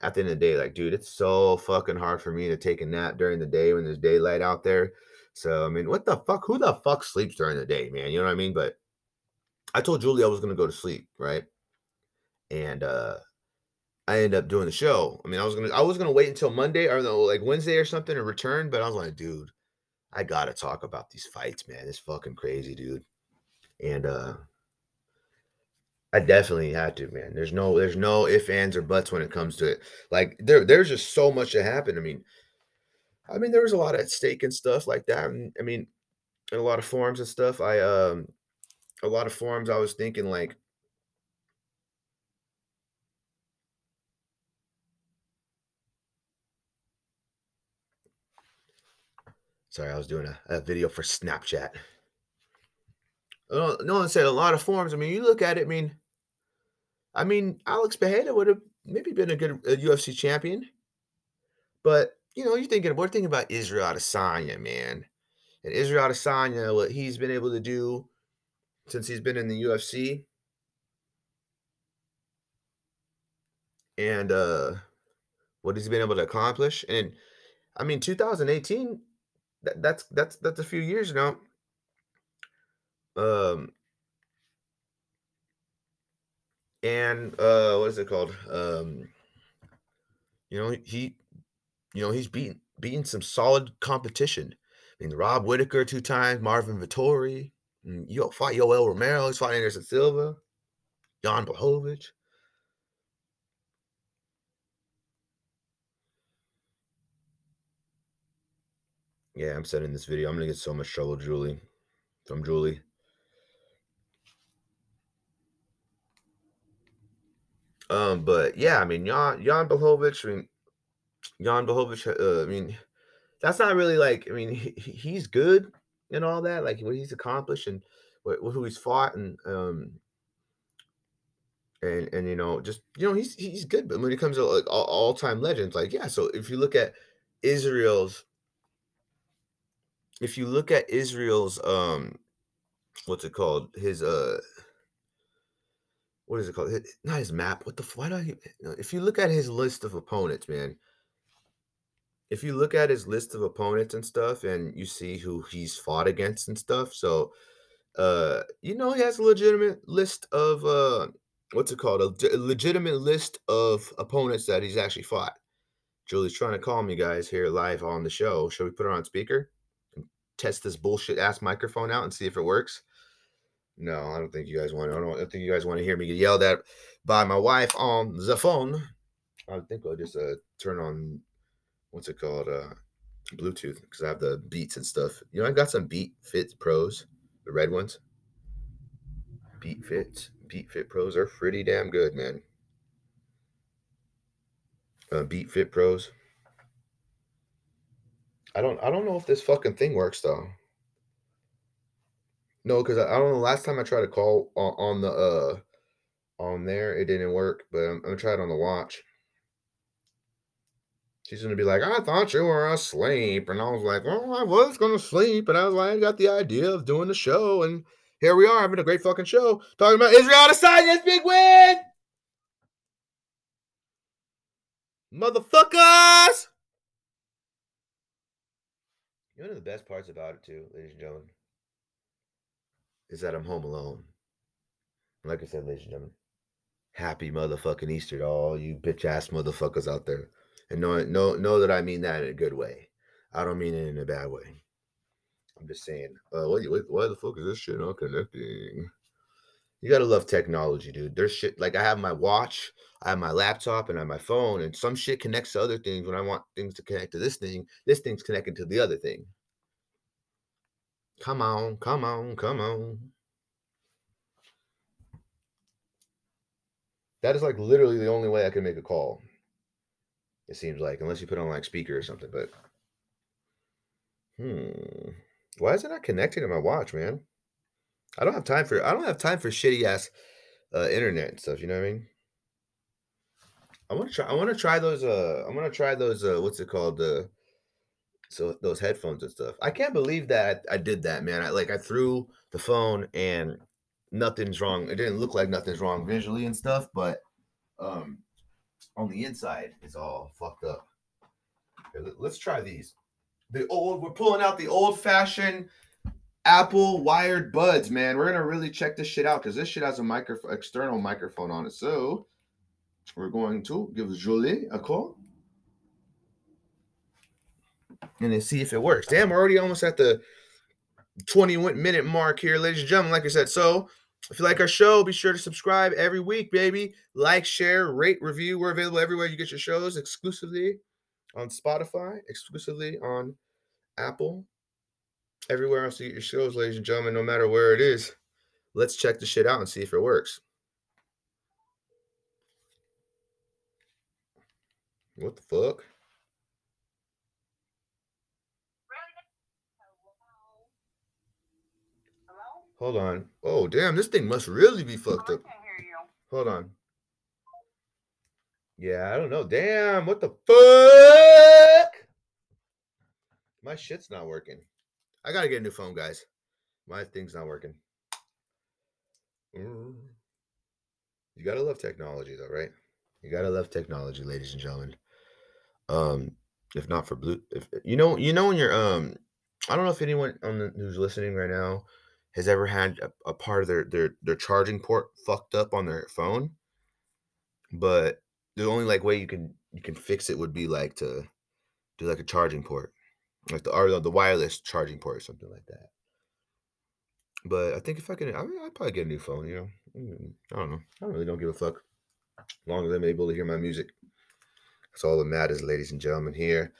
at the end of the day, like, dude, it's so fucking hard for me to take a nap during the day when there's daylight out there. So I mean, what the fuck? Who the fuck sleeps during the day, man? You know what I mean? But I told Julie I was gonna go to sleep, right? And uh I ended up doing the show. I mean, I was gonna I was gonna wait until Monday or no, like Wednesday or something to return, but I was like, dude, I gotta talk about these fights, man. It's fucking crazy, dude. And uh I definitely had to, man. There's no there's no ifs, ands, or buts when it comes to it. Like there there's just so much that happened. I mean, I mean, there was a lot at stake and stuff like that. And, I mean, in a lot of forums and stuff, I um a lot of forums I was thinking like Sorry, I was doing a, a video for Snapchat. No one said a lot of forms. I mean, you look at it. I mean, I mean, Alex Pereira would have maybe been a good a UFC champion, but you know, you're thinking we're thinking about Israel Adesanya, man, and Israel Adesanya, what he's been able to do since he's been in the UFC, and uh, what he's been able to accomplish. And I mean, 2018 that, that's that's that's a few years now. Um, and uh, what is it called? Um, you know, he, you know, he's beaten beaten some solid competition. I mean, Rob Whittaker two times, Marvin Vettori, you fought Yoel Romero, he's fought Anderson Silva, Jan Blachowicz. Yeah, I'm sending this video. I'm gonna get so much trouble, Julie. From Julie. Um, but yeah, I mean, Jan Jan Blachowicz, I mean, Jan Blachowicz, uh, I mean, that's not really like, I mean, he, he's good and all that, like what he's accomplished and what, who he's fought and um and and you know, just you know, he's he's good. But when it comes to like all time legends, like yeah. So if you look at Israel's if you look at Israel's um what's it called? His uh what is it called? Not his map. What the why do I if you look at his list of opponents, man. If you look at his list of opponents and stuff and you see who he's fought against and stuff, so uh you know he has a legitimate list of uh what's it called? A, legitimate list of opponents that he's actually fought. Julie's trying to call me guys here live on the show. Should we put her on speaker? test this bullshit ass microphone out and see if it works. No, I don't think you guys want. To, I don't, I think you guys want to hear me get yelled at by my wife on the phone. I think I'll just uh, turn on what's it called, uh, Bluetooth, because I have the Beats and stuff. You know, I got some Beat Fit Pros, the red ones. Beat Fit, Beat Fit Pros are pretty damn good, man. Uh, Beat Fit Pros. I don't I don't know if this fucking thing works though. No, because I, I, don't know. Last time I tried to call on, on the uh on there. It didn't work, but I'm, I'm gonna try it on the watch. She's gonna be like, I thought you were asleep. And I was like, Well, I was gonna sleep. And I was like, I got the idea of doing the show. And here we are having a great fucking show. Talking about Israel Adesanya, big win. Motherfuckers! You know the best parts about it too, ladies and gentlemen, is that I'm home alone. Like I said, ladies and gentlemen, happy motherfucking Easter to all you bitch ass motherfuckers out there. And know, know, know that I mean that in a good way. I don't mean it in a bad way. I'm just saying, uh, what, what, why the fuck is this shit not connecting? You gotta love technology, dude. There's shit like I have my watch, I have my laptop, and I have my phone, and some shit connects to other things. When I want things to connect to this thing, this thing's connected to the other thing. Come on, come on, come on. That is like literally the only way I can make a call. It seems like, unless you put on like speaker or something, but hmm. Why is it not connecting to my watch, man? I don't have time for I don't have time for shitty ass uh, internet and stuff. You know what I mean? I want to try. I want to try those. Uh, I'm gonna try those. Uh, what's it called? The uh, so those headphones and stuff. I can't believe that I, I did that, man. I like I threw the phone and nothing's wrong. It didn't look like nothing's wrong visually and stuff, but um, on the inside, is all fucked up. Let's try these. The old. We're pulling out the old fashioned Apple wired buds, man. We're gonna really check this shit out because this shit has a microphone, external microphone on it. So we're going to give Julie a call and then see if it works. Damn, we're already almost at the 20 minute mark here, ladies and gentlemen. Like I said, so if you like our show, be sure to subscribe every week, baby. Like, share, rate, review. We're available everywhere you get your shows exclusively on Spotify, exclusively on Apple, everywhere else you get your shows, ladies and gentlemen, no matter where it is. Let's check the shit out and see if it works. What the fuck? Hold on. Oh, damn, this thing must really be fucked up. Hold on. Yeah, I don't know. Damn, what the fuck? My shit's not working. I gotta get a new phone, guys. My thing's not working. Mm. You gotta love technology, though, right? You gotta love technology, ladies and gentlemen. Um, if not for blue, if you know, you know when you're um, I don't know if anyone on the, who's listening right now has ever had a, a part of their their their charging port fucked up on their phone, but the only like way you can you can fix it would be like to do like a charging port, like the or the wireless charging port or something like that. But I think if I can, I mean, I'd probably get a new phone. You know, mm, I don't know. I really don't give a fuck. As long as I'm able to hear my music, that's all that matters, ladies and gentlemen. Here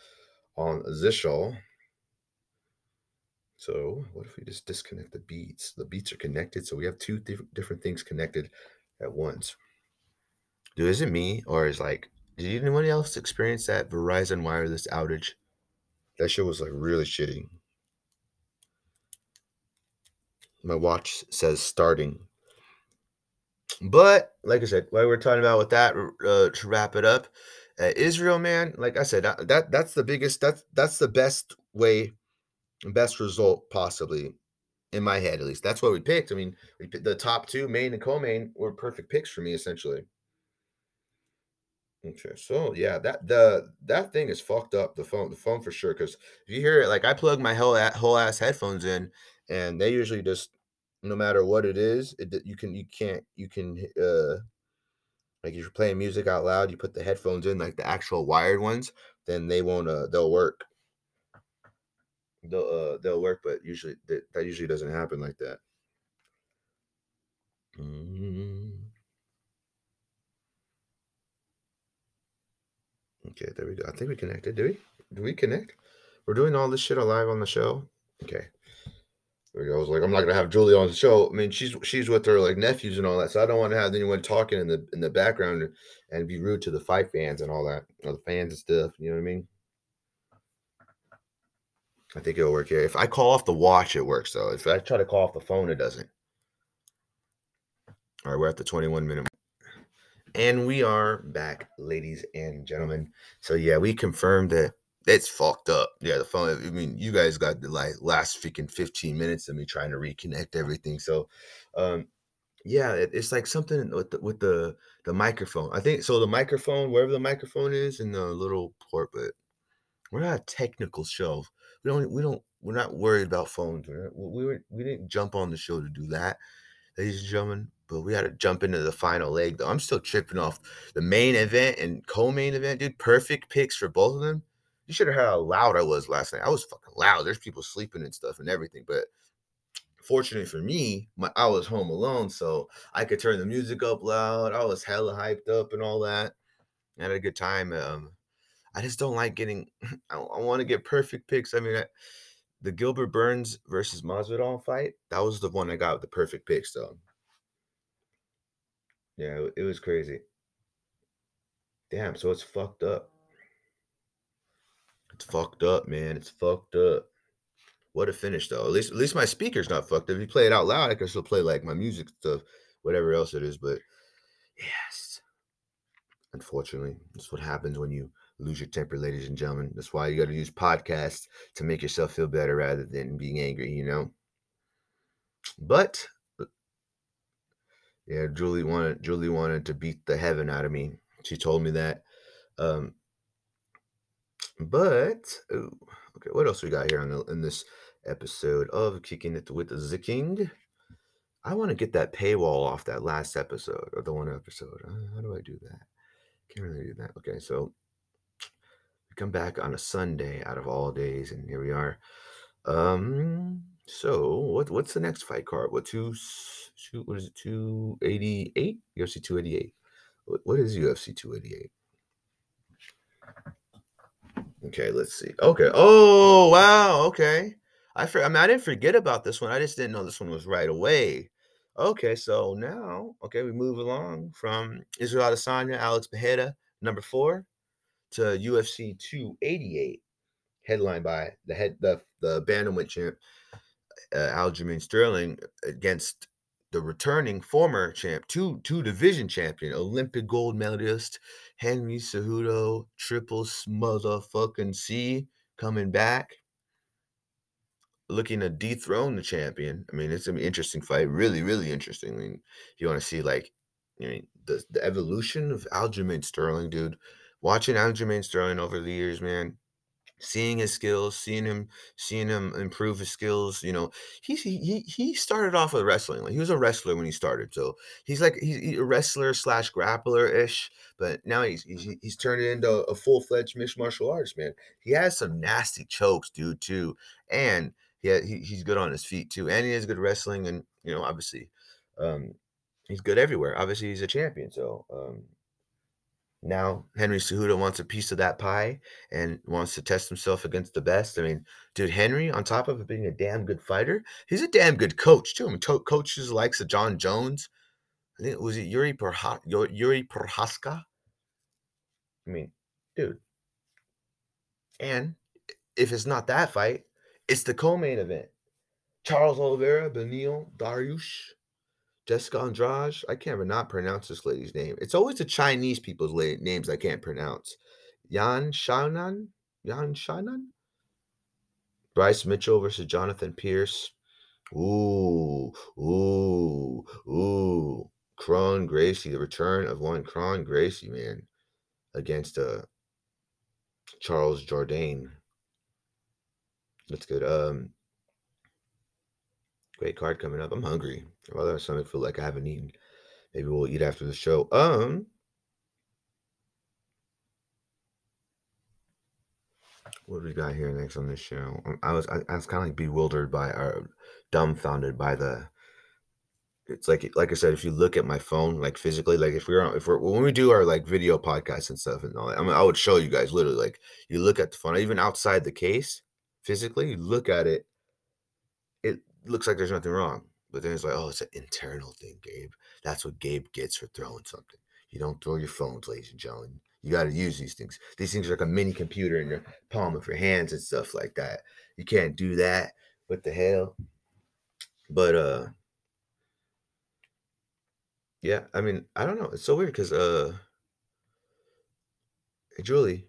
on this show. So what if we just disconnect the beats? The beats are connected, so we have two diff- different things connected at once. Dude, is it me or is like, did anyone else experience that Verizon wireless outage? That shit was like really shitty. My watch says starting. But like I said, what we're talking about with that uh, to wrap it up, uh, Israel, man. Like I said, that, that that's the biggest. That's that's the best way best result possibly in my head at least. That's what we picked. I mean, we the top two, main and co-main, were perfect picks for me essentially. Okay, so yeah, that the that thing is fucked up. The phone, the phone for sure. Because if you hear it, like I plug my whole whole ass headphones in, and they usually just, no matter what it is, it you can you can't you can uh like if you're playing music out loud, you put the headphones in like the actual wired ones, then they won't uh they'll work they'll uh, they'll work, but usually that, that usually doesn't happen like that. Mm. Okay, there we go. I think we connected. Do we? Do we connect? We're doing all this shit alive on the show. Okay. There we go. I was like, I'm not gonna have Julie on the show. I mean, she's she's with her like nephews and all that, so I don't want to have anyone talking in the in the background and be rude to the fight fans and all that, or the fans and stuff. You know what I mean? I think it'll work here. If I call off the watch, it works though. If I try to call off the phone, it doesn't. All right, we're at the 21 minute. And we are back, ladies and gentlemen. So yeah, we confirmed that it's fucked up. Yeah, the phone. I mean, you guys got the like last freaking 15 minutes of me trying to reconnect everything. So um yeah, it, it's like something with the, with the the microphone. I think so. The microphone, wherever the microphone is, in the little port, but we're not a technical show. We don't. We don't. We're not worried about phones. We're not, we were. We didn't jump on the show to do that, ladies and gentlemen. But we got to jump into the final leg. Though I'm still tripping off the main event and co-main event, dude. Perfect picks for both of them. You should have heard how loud I was last night. I was fucking loud. There's people sleeping and stuff and everything, but fortunately for me, my I was home alone, so I could turn the music up loud. I was hella hyped up and all that. I had a good time. Um, I just don't like getting. I, I want to get perfect picks. I mean, I, the Gilbert Burns versus Masvidal fight. That was the one I got the perfect picks, though. Yeah, it, it was crazy. Damn, so it's fucked up. It's fucked up, man. It's fucked up. What a finish, though. At least, at least my speaker's not fucked. Up. If you play it out loud, I can still play like my music stuff, whatever else it is. But yes, unfortunately, that's what happens when you lose your temper, ladies and gentlemen. That's why you got to use podcasts to make yourself feel better rather than being angry. You know. But yeah, Julie wanted Julie wanted to beat the heaven out of me. She told me that. Um, but ooh, okay, what else we got here on the, in this episode of Kicking It with the King? I want to get that paywall off that last episode or the one episode. Uh, how do I do that? Can't really do that. Okay, so come back on a Sunday out of all days, and here we are. Um, so what what's the next fight card? What two? Shoot, what is it? Two eighty eight? UFC two eighty eight. What, is UFC two eighty eight? Okay, let's see. Okay. Oh wow. Okay. I for, I mean I didn't forget about this one. I just didn't know this one was right away. Okay, so now okay we move along from Israel Adesanya, Alex Pereira, number four, to UFC 288, headlined by the head the the bantamweight champ uh, Aljamain Sterling against the returning former champ, two two division champion, Olympic gold medalist Henry Cejudo, triple motherfucking C coming back, looking to dethrone the champion. I mean, it's an interesting fight, really, really interesting. I mean, if you want to see like, you know, the the evolution of Aljamain Sterling, dude. Watching Aljamain Sterling over the years, man, seeing his skills, seeing him, seeing him improve his skills. You know, he's he he started off with wrestling. Like he was a wrestler when he started, so he's like he's a wrestler slash grappler ish. But now he's he's he's turned into a full fledged mixed martial artist, man. He has some nasty chokes, dude, too, and he, he he's good on his feet too, and he has good wrestling, and you know, obviously, um, he's good everywhere. Obviously, he's a champion, so um, now Henry Cejudo wants a piece of that pie and wants to test himself against the best. I mean, dude, Henry, on top of being a damn good fighter, he's a damn good coach too. I mean, to- coaches likes of Jon Jones. I think was it Yuri Perha- Yuri Prochazka. I mean, dude. And if it's not that fight, it's the co-main event. Charles Oliveira, Beneil Dariush Jessica Andrade. I can't even not pronounce this lady's name. It's always the Chinese people's la- names I can't pronounce. Yan Xiaonan? Yan Xiaonan? Bryce Mitchell versus Jonathan Pearce. Ooh, ooh, ooh. Kron Gracie, the return of one Kron Gracie, man, against uh Charles Jourdain. That's good. Um, Great card coming up. I'm hungry. Well, I stomach feel like I haven't eaten. Maybe we'll eat after the show. Um, what do we got here next on this show? Um, I was I, I was kind of like bewildered by or dumbfounded by the. It's like like I said, if you look at my phone, like physically, like if we're if we're when we do our like video podcasts and stuff and all that, I mean, I would show you guys literally like you look at the phone, even outside the case, physically, you look at it, it looks like there's nothing wrong. But then it's like, oh, it's an internal thing, Gabe. That's what Gabe gets for throwing something. You don't throw your phones, ladies and gentlemen. You got to use these things. These things are like a mini computer in your palm of your hands and stuff like that. You can't do that. What the hell? But uh Yeah, I mean, I don't know. It's so weird because uh, Julie,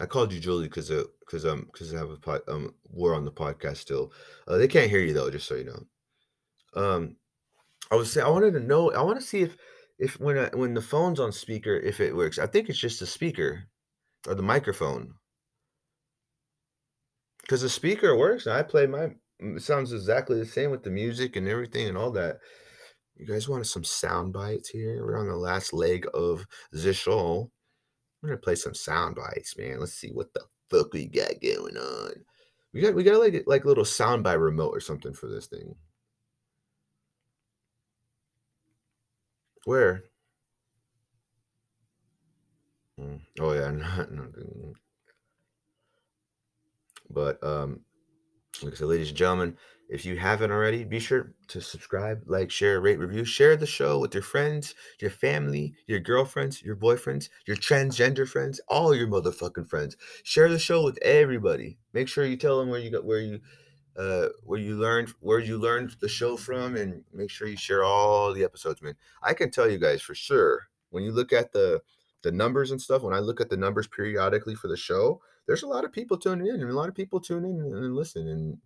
I called you Julie because uh, because um, because I have a pod, um, we're on the podcast still. Uh, they can't hear you though, just so you know. Um, I was saying I wanted to know. I want to see if if when I, when the phone's on speaker, if it works. I think it's just the speaker or the microphone because the speaker works. And I play my. Sounds exactly the same with the music and everything and all that. You guys wanted some sound bites here? We're on the last leg of the show. I'm gonna play some sound bites, man. Let's see what the fuck we got going on. We got we got like like a little sound bite remote or something for this thing. Where? Mm, Oh yeah, not, but um, like I said, ladies and gentlemen, if you haven't already, be sure to subscribe, like, share, rate, review, share the show with your friends, your family, your girlfriends, your boyfriends, your transgender friends, all your motherfucking friends. Share the show with everybody. Make sure you tell them where you got where you uh where you learned where you learned the show from and make sure you share all the episodes, man. I can tell you guys for sure when you look at the the numbers and stuff, when I look at the numbers periodically for the show, there's a lot of people tuning in and a lot of people tune in and listen and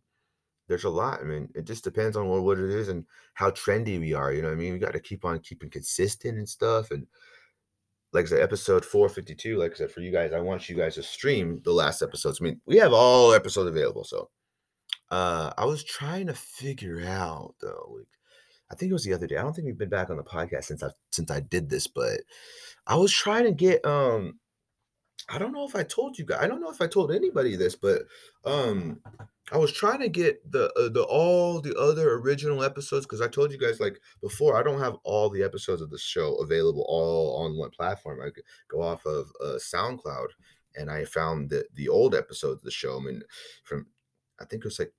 there's a lot. I mean, it just depends on what, what it is and how trendy we are. You know I mean? We got to keep on keeping consistent and stuff. And like I said, episode 452, like I said, for you guys, I want you guys to stream the last episodes. I mean, we have all episodes available. So uh I was trying to figure out though, like I think it was the other day. I don't think we've been back on the podcast since I since I did this, but I was trying to get um I don't know if I told you guys. I don't know if I told anybody this, but um I was trying to get the uh, the all the other original episodes because I told you guys like before I don't have all the episodes of the show available all on one platform. I go off of uh, SoundCloud, and I found that the old episodes of the show. I mean, from I think it was like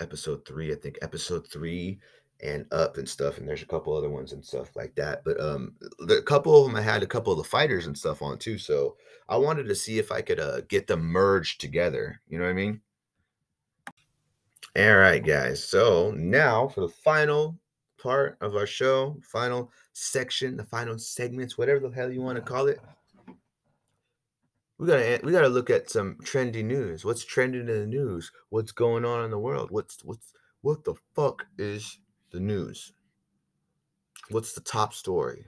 episode three. I think episode three and up and stuff. And there's a couple other ones and stuff like that. But um, the couple of them I had a couple of the fighters and stuff on too. So I wanted to see if I could uh get them merged together. You know what I mean? All right, guys. So now for the final part of our show, final section, the final segments, whatever the hell you want to call it. We gotta we gotta look at some trendy news. What's trending in the news? What's going on in the world? What's what's what the fuck is the news? What's the top story?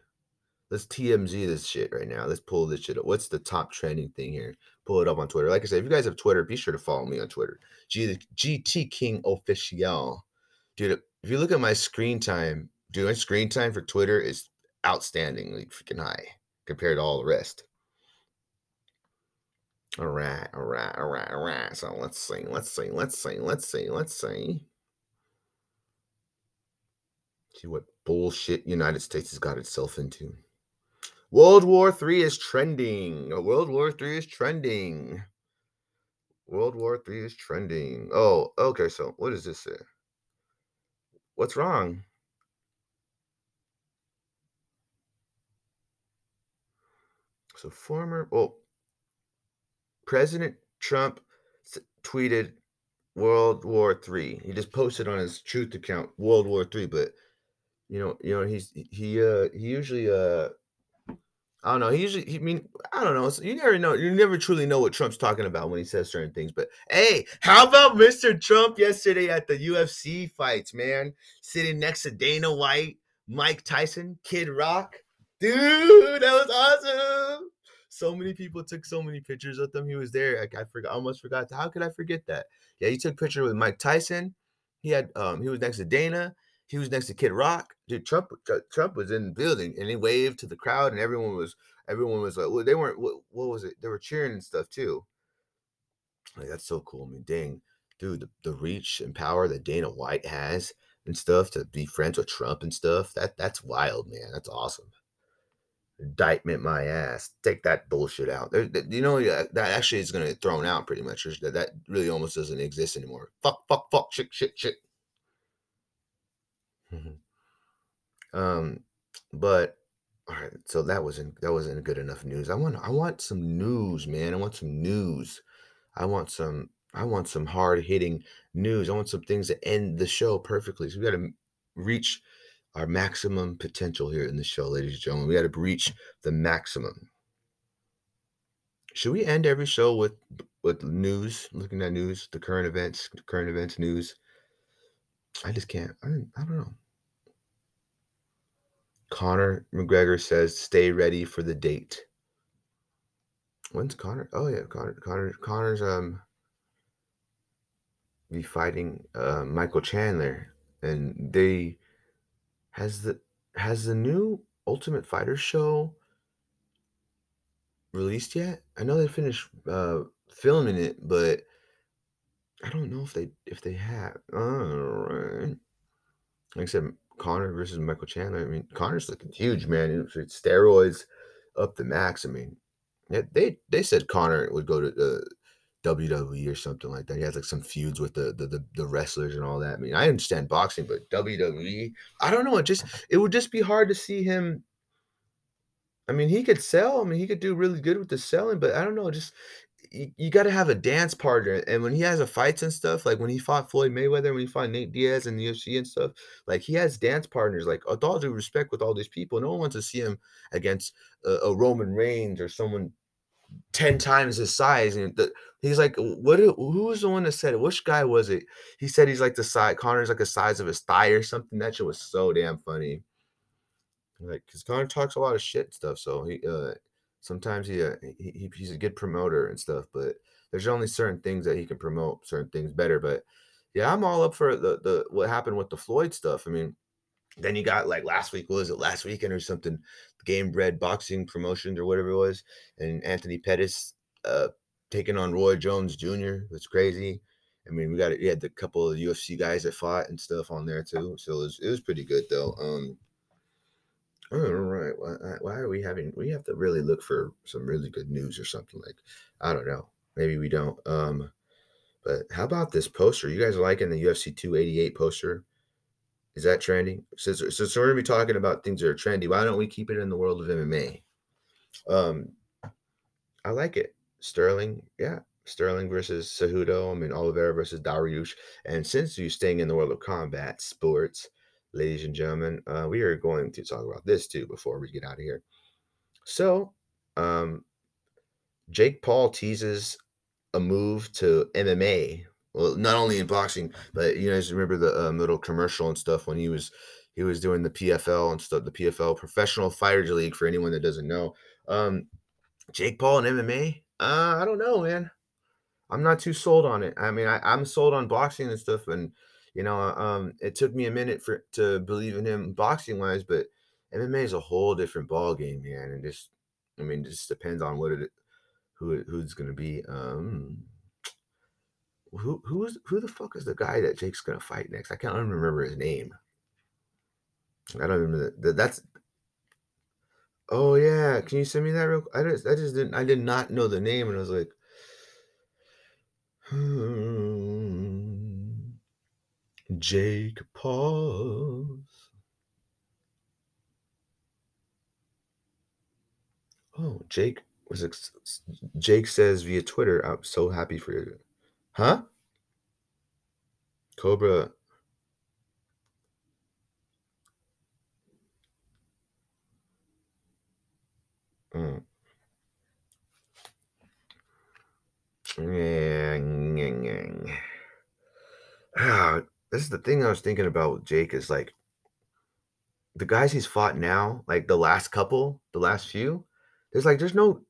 Let's TMZ this shit right now. Let's pull this shit up. What's the top trending thing here? Pull it up on Twitter. Like I said, if you guys have Twitter, be sure to follow me on Twitter. G- GT King Official. Dude, if you look at my screen time, dude, my screen time for Twitter is outstandingly freaking high compared to all the rest. All right, all right, all right, all right. So let's see, let's see, let's see, let's see, let's see. See what bullshit United States has got itself into. World War Three is trending. World War Three is trending. World War Three is trending. Oh, okay. So what does this say? What's wrong? So former, well, President Trump tweeted World War Three. He just posted on his Truth account World War Three, but you know, you know, he's he uh he usually uh I don't know. He usually, he I mean, I don't know. You never know. You never truly know what Trump's talking about when he says certain things. But hey, how about Mr. Trump yesterday at the UFC fights, man? Sitting next to Dana White, Mike Tyson, Kid Rock. Dude, that was awesome. So many people took so many pictures with him. He was there. Like I forgot, almost forgot. How could I forget that? Yeah, he took picture with Mike Tyson. He had um he was next to Dana. He was next to Kid Rock. Dude, Trump Trump was in the building and he waved to the crowd and everyone was everyone was like, well, they weren't what, what was it? They were cheering and stuff too. Like that's so cool. I mean, dang, dude, the, the reach and power that Dana White has and stuff to be friends with Trump and stuff. That that's wild, man. That's awesome. Indictment my ass. Take that bullshit out. There, that- you know, that actually is to get thrown out pretty much. That, that really almost doesn't exist anymore. Fuck, fuck, fuck, shit, shit, shit. Um, but all right, so that wasn't that wasn't good enough news. I want I want some news, man. I want some news. I want some I want some hard hitting news. I want some things that end the show perfectly. So we got to reach our maximum potential here in the show, ladies and gentlemen. We got to reach the maximum. Should we end every show with with news, looking at news, the current events, current events news? I just can't. I I don't know. Conor McGregor says, "Stay ready for the date." When's Conor? Oh yeah, Conor. Conor. Conor's um be fighting uh, Michael Chandler, and they has the has the new Ultimate Fighter show released yet? I know they finished uh, filming it, but I don't know if they if they have. All right. Like I said, Conor versus Michael Chandler. I mean, Conor's looking huge, man. It's steroids up the max. I mean, they they said Conor would go to uh, WWE or something like that. He has like some feuds with the, the the, the wrestlers and all that. I mean, I understand boxing, but WWE, I don't know. It just it would just be hard to see him. I mean, he could sell. I mean, he could do really good with the selling, but I don't know. Just you, you got to have a dance partner. And when he has a fights and stuff, like when he fought Floyd Mayweather, when he fought Nate Diaz in the UFC and stuff, like he has dance partners. Like with all due respect, with all these people, no one wants to see him against a, a Roman Reigns or someone 10 times his size. And the, he's like, what? Who was the one that said it? Which guy was it? He said he's like the size, Conor's like the size of his thigh or something. That shit was so damn funny. Like, cause Conor talks a lot of shit stuff. So he, uh, sometimes he, uh, he, he's a good promoter and stuff, but there's only certain things that he can promote, certain things better. But yeah, I'm all up for the, the, what happened with the Floyd stuff. I mean, then you got like last week, was it last weekend or something? Gamebred Boxing Promotions or whatever it was, and Anthony Pettis uh, taking on Roy Jones Jr. It's crazy. I mean, we got it. We had the couple of UFC guys that fought and stuff on there too, so it was it was pretty good though. Um, all right, why, why are we having? We have to really look for some really good news or something like. I don't know. Maybe we don't. Um, but how about this poster? You guys liking the UFC 288 poster? Is that trending? So, so, so we're gonna be talking about things that are trendy. Why don't we keep it in the world of MMA? Um, I like it. Sterling, yeah, Sterling versus Cejudo. I mean Oliveira versus Dariush. And since you're staying in the world of combat sports, ladies and gentlemen, uh, we are going to talk about this too before we get out of here. So, um, Jake Paul teases a move to MMA well, not only in boxing, but you guys remember the uh, little commercial and stuff when he was he was doing the PFL and stuff, the PFL Professional Fighters League. For anyone that doesn't know, um, Jake Paul and MMA. Uh, I don't know, man. I'm not too sold on it. I mean, I, I'm sold on boxing and stuff, and you know, um, it took me a minute for to believe in him boxing wise, but MMA is a whole different ball game, man. And just, I mean, it just depends on what it, who who's to be. Um, who who's who the fuck is the guy that Jake's gonna fight next? I can't even remember his name. I don't remember that. That's oh yeah. Can you send me that real? I just I just didn't I did not know the name, and I was like, hmm, Jake Paul. Oh, Jake was it, Jake says via Twitter, I'm so happy for you. Huh? Cobra. Mm. Ah, this is the thing I was thinking about with Jake is like the guys he's fought now, like the last couple, the last few, there's like there's no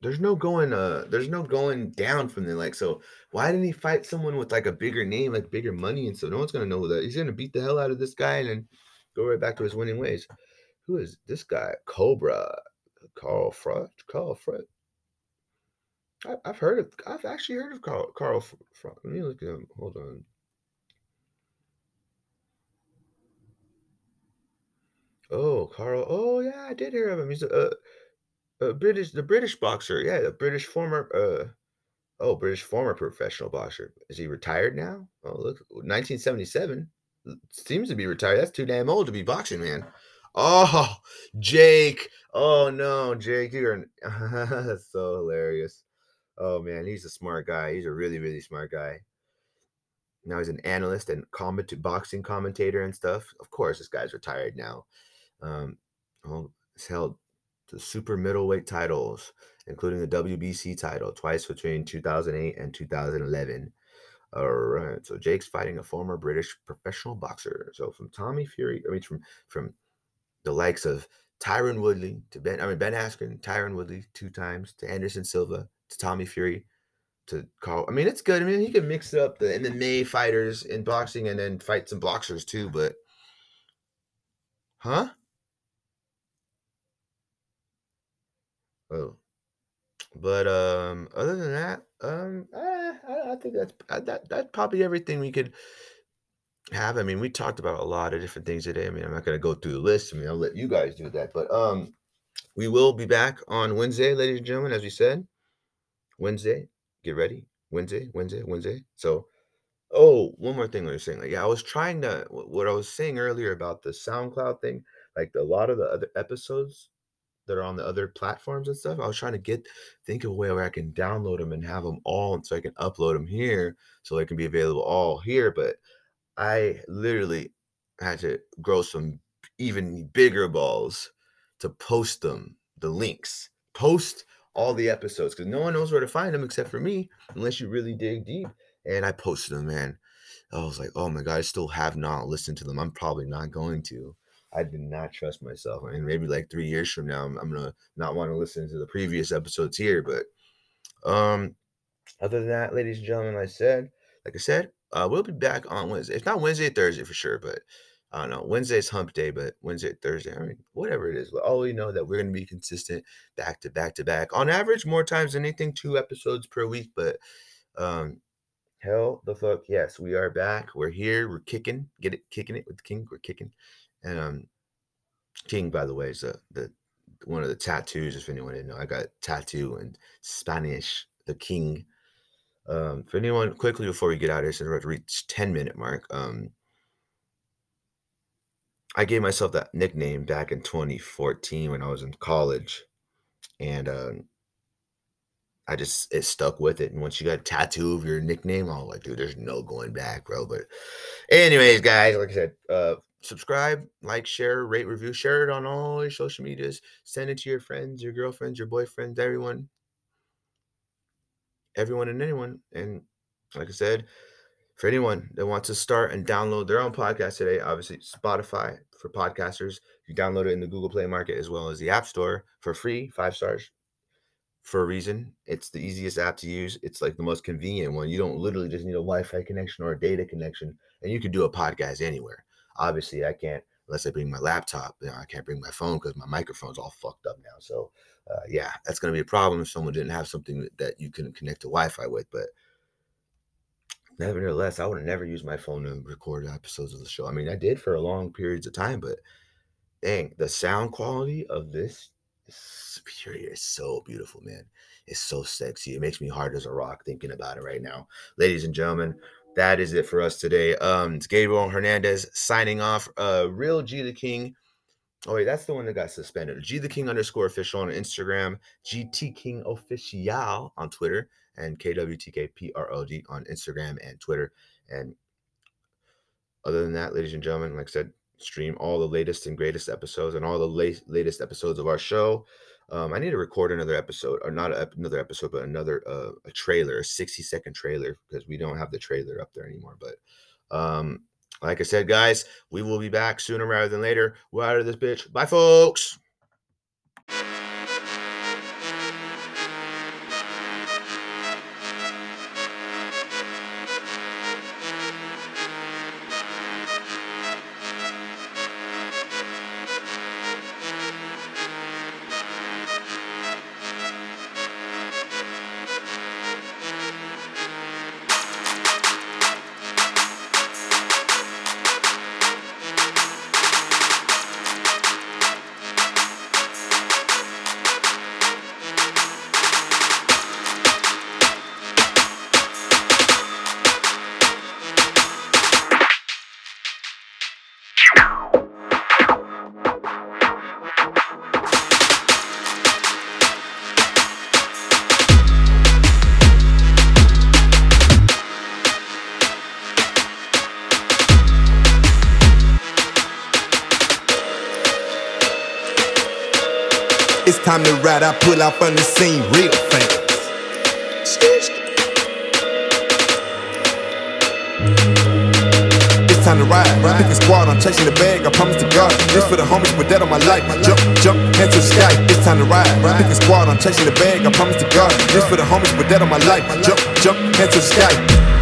there's no going uh there's no going down from there. Like, so why didn't he fight someone with like a bigger name, like bigger money? And so no one's gonna know that he's gonna beat the hell out of this guy and then go right back to his winning ways. Who is this guy? Cobra, Carl Froch, Carl Froch. I, have heard of. I've actually heard of Carl Carl Froch. Let me look at him. Hold on. Oh, Carl. Oh yeah, I did hear of him. He's a, a British, the British boxer, yeah, the British former, uh, oh, British former professional boxer. Is he retired now? Oh, look, 1977 seems to be retired. That's too damn old to be boxing, man. Oh, Jake. Oh no, Jake, you're that's so hilarious. Oh man, he's a smart guy. He's a really, really smart guy. now he's an analyst and comment boxing commentator and stuff. Of course, this guy's retired now. Um, well, he's held the super middleweight titles, including the WBC title twice between 2008 and 2011. All right, so Jake's fighting a former British professional boxer. So from Tommy Fury, I mean from from the likes of Tyron Woodley to Ben, I mean Ben Askren, Tyron Woodley two times to Anderson Silva to Tommy Fury to call. I mean, it's good. I mean, he can mix up the MMA fighters in boxing and then fight some boxers too. But, huh? Oh, but um, other than that, um, I, I, I think that's that that's probably everything we could have. I mean, we talked about a lot of different things today. I mean, I'm not gonna go through the list. I mean, I'll let you guys do that. But um, we will be back on Wednesday, ladies and gentlemen, as we said. Wednesday, get ready. Wednesday, Wednesday, Wednesday. So, oh, one more thing I was saying. Like, yeah, I was trying to what I was saying earlier about the SoundCloud thing. Like a lot of the other episodes that are on the other platforms and stuff. I was trying to get think of a way where I can download them and have them all, so I can upload them here, so they can be available all here. But I literally had to grow some even bigger balls to post them, the links, post all the episodes because no one knows where to find them except for me, unless you really dig deep. And I posted them, man. I was like, oh my god, I still have not listened to them. I'm probably not going to. I did not trust myself. I mean, maybe like three years from now, I'm, I'm gonna not want to listen to the previous episodes here. But um, other than that, ladies and gentlemen, like I said, like I said, uh, we'll be back on Wednesday. If not Wednesday, Thursday for sure. But I don't know. Wednesday's hump day, but Wednesday, Thursday, I mean, whatever it is. All we know that we're gonna be consistent back to back to back. On average, more times than anything, two episodes per week. But um hell the fuck yes, we are back. We're here, we're kicking, get it, kicking it with the king, we're kicking. And um King, by the way, is the the one of the tattoos, if anyone didn't know. I got tattoo in Spanish, the king. Um, for anyone quickly before we get out of here, since we're to reach 10 minute mark, um, I gave myself that nickname back in 2014 when I was in college, and um, I just it stuck with it. And once you got a tattoo of your nickname, I was like, dude, there's no going back, bro. But, anyways, guys, like I said, uh, subscribe, like, share, rate, review, share it on all your social medias. Send it to your friends, your girlfriends, your boyfriends, everyone, everyone and anyone. And like I said, for anyone that wants to start and download their own podcast today, obviously Spotify for podcasters. You download it in the Google Play Market as well as the App Store for free, five stars for a reason. It's the easiest app to use. It's like the most convenient one. You don't literally just need a Wi-Fi connection or a data connection, and you can do a podcast anywhere. Obviously, I can't unless I bring my laptop. You know, I can't bring my phone because my microphone's all fucked up now. So, uh, yeah, that's going to be a problem if someone didn't have something that you can connect to Wi-Fi with. But nevertheless, I would have never used my phone to record episodes of the show. I mean, I did for a long periods of time, but dang, the sound quality of this Superior is so beautiful, man. It's so sexy. It makes me hard as a rock thinking about it right now. Ladies and gentlemen, that is it for us today. Um, it's Gabriel Hernandez signing off. Uh, Real G the King. Oh wait, that's the one that got suspended. G the King underscore official on Instagram, GT King official on Twitter, and KWTKPROD on Instagram and Twitter. And other than that, ladies and gentlemen, like I said, stream all the latest and greatest episodes and all the late, latest episodes of our show. Um, I need to record another episode, or not another episode, but another uh, a trailer, a sixty second trailer, because we don't have the trailer up there anymore. But um, like I said, guys, we will be back sooner rather than later. We're out of this bitch. Bye, folks. To I on the scene real fast. It's time to ride. Pick a squad, I'm chasing the bag. I promise to God. This for the homies, but that on my life. Jump, jump, hand to the sky. It's time to ride. Pick a squad, I'm chasing the bag. I promise to God. This for the homies, but that on my life. Jump, jump, hand to the sky.